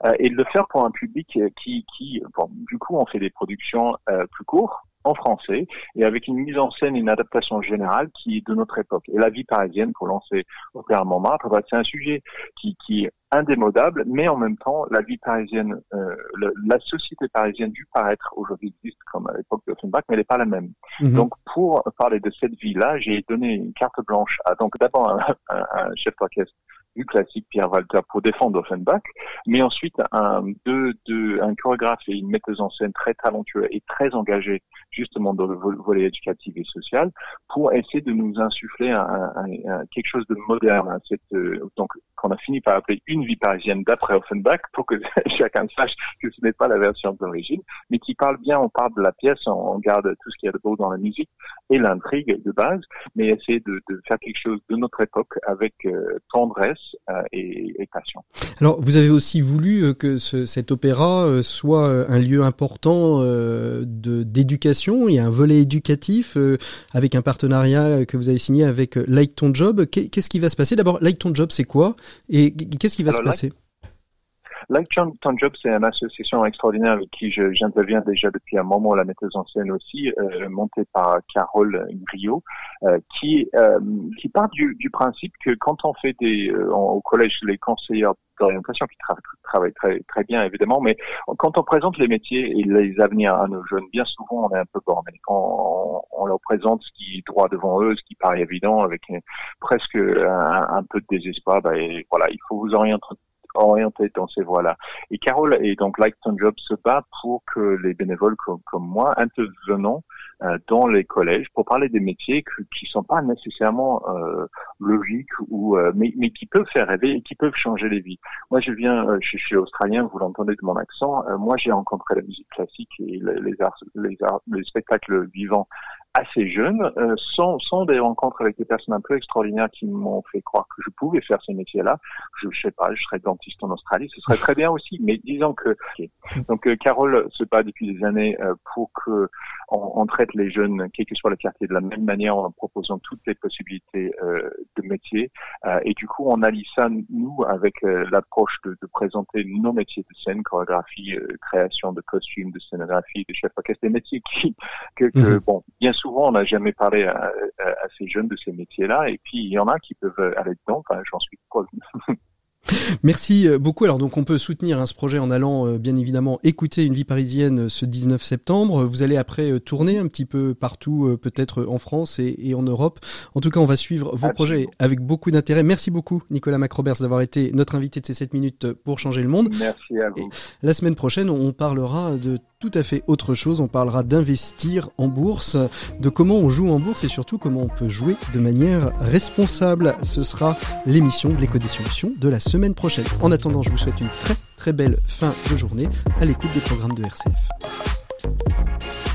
euh, et de le faire pour un public qui, qui bon, du coup, on fait des productions plus courtes, en français et avec une mise en scène, une adaptation générale qui est de notre époque. Et la vie parisienne, pour lancer Opéra Montmartre, bah, c'est un sujet qui, qui est indémodable, mais en même temps, la vie parisienne, euh, la société parisienne du paraître aujourd'hui existe comme à l'époque de Offenbach, mais elle n'est pas la même. Mhm. Donc, pour parler de cette vie-là, j'ai donné une carte blanche à donc d'abord un, un chef d'orchestre du classique Pierre Walter pour défendre Offenbach, mais ensuite un, deux, deux, un chorégraphe et une metteuse en scène très talentueux et très engagés justement dans le volet éducatif et social pour essayer de nous insuffler un, un, quelque chose de moderne, hein, cette, euh, donc qu'on a fini par appeler une vie parisienne d'après Offenbach pour que chacun sache que ce n'est pas la version d'origine, mais qui parle bien, on parle de la pièce, on, garde tout ce qu'il y a de beau dans la musique et l'intrigue de base, mais essayer de, de, faire quelque chose de notre époque avec euh, tendresse et, et, passion. Alors, vous avez aussi voulu euh, que ce, cet opéra soit un lieu important de d'éducation. Il y a un volet éducatif avec un partenariat que vous avez signé avec Like Ton Job. Qu'est-ce qui va se passer? D'abord, Like Ton Job, c'est quoi? Et qu'est-ce qui va se passer? Like Ton Job, c'est une association extraordinaire avec qui j'interviens déjà depuis un moment, la metteuse en scène aussi, euh, montée par Carole Griot, euh, qui euh, qui part du, du, principe que quand on fait des euh, au collège les conseillers d'orientation qui travaillent très très bien évidemment, mais quand on présente les métiers et les avenirs à nos jeunes, bien souvent on est un peu borné. Quand on, leur présente ce qui est droit devant eux, ce qui paraît évident, avec presque un, un, peu de désespoir, ben, voilà, il faut vous orienter orienté dans ces voies-là. Et Carole et donc Like Ton Job se bat pour que les bénévoles comme, moi intervenons euh, dans les collèges pour parler des métiers qui sont pas nécessairement euh, logiques ou euh, mais, mais qui peuvent faire rêver et qui peuvent changer les vies. Moi, je viens, euh, je suis australien, vous l'entendez de mon accent. moi, j'ai rencontré la musique classique et les, arts, les, arts, les spectacles vivants assez jeune, euh, sont, sont des rencontres avec des personnes un peu extraordinaires qui m'ont fait croire que je pouvais faire ce métier-là. Je, je sais pas, je serais dentiste en Australie, ce serait très bien aussi. Mais disons que donc euh, Carole se bat depuis des années euh, pour que on, on, traite les jeunes, quel que soit le quartier, de la même manière en proposant toutes les possibilités euh, de métiers. Euh, et du coup, on allie ça nous avec l'approche de, de, présenter nos métiers de scène, chorégraphie, création de costumes, de scénographie, de chef orchestre, des métiers qui que, que mhm. bon bien sûr souvent, on n'a jamais parlé à, ces jeunes de ces métiers-là. Et puis, il y en a qui peuvent aller dedans. Enfin, j'en suis preuve. Merci euh, beaucoup. Alors donc on peut soutenir hein, ce projet en allant euh, bien évidemment écouter une vie parisienne euh, ce 19 septembre. Vous allez après tourner un petit peu partout, peut-être en France et, en Europe. En tout cas, on va suivre vos projets avec beaucoup d'intérêt. Merci beaucoup Nicolas Macrobers d'avoir été notre invité de ces 7 minutes pour changer le monde. Merci à vous. la semaine prochaine, on parlera de tout à fait autre chose. On parlera d'investir en bourse, de comment on joue en bourse et surtout comment on peut jouer de manière responsable. Ce sera l'émission de l'éco des de la semaine prochaine. En attendant, je vous souhaite une très très belle fin de journée à l'écoute des programmes de RCF.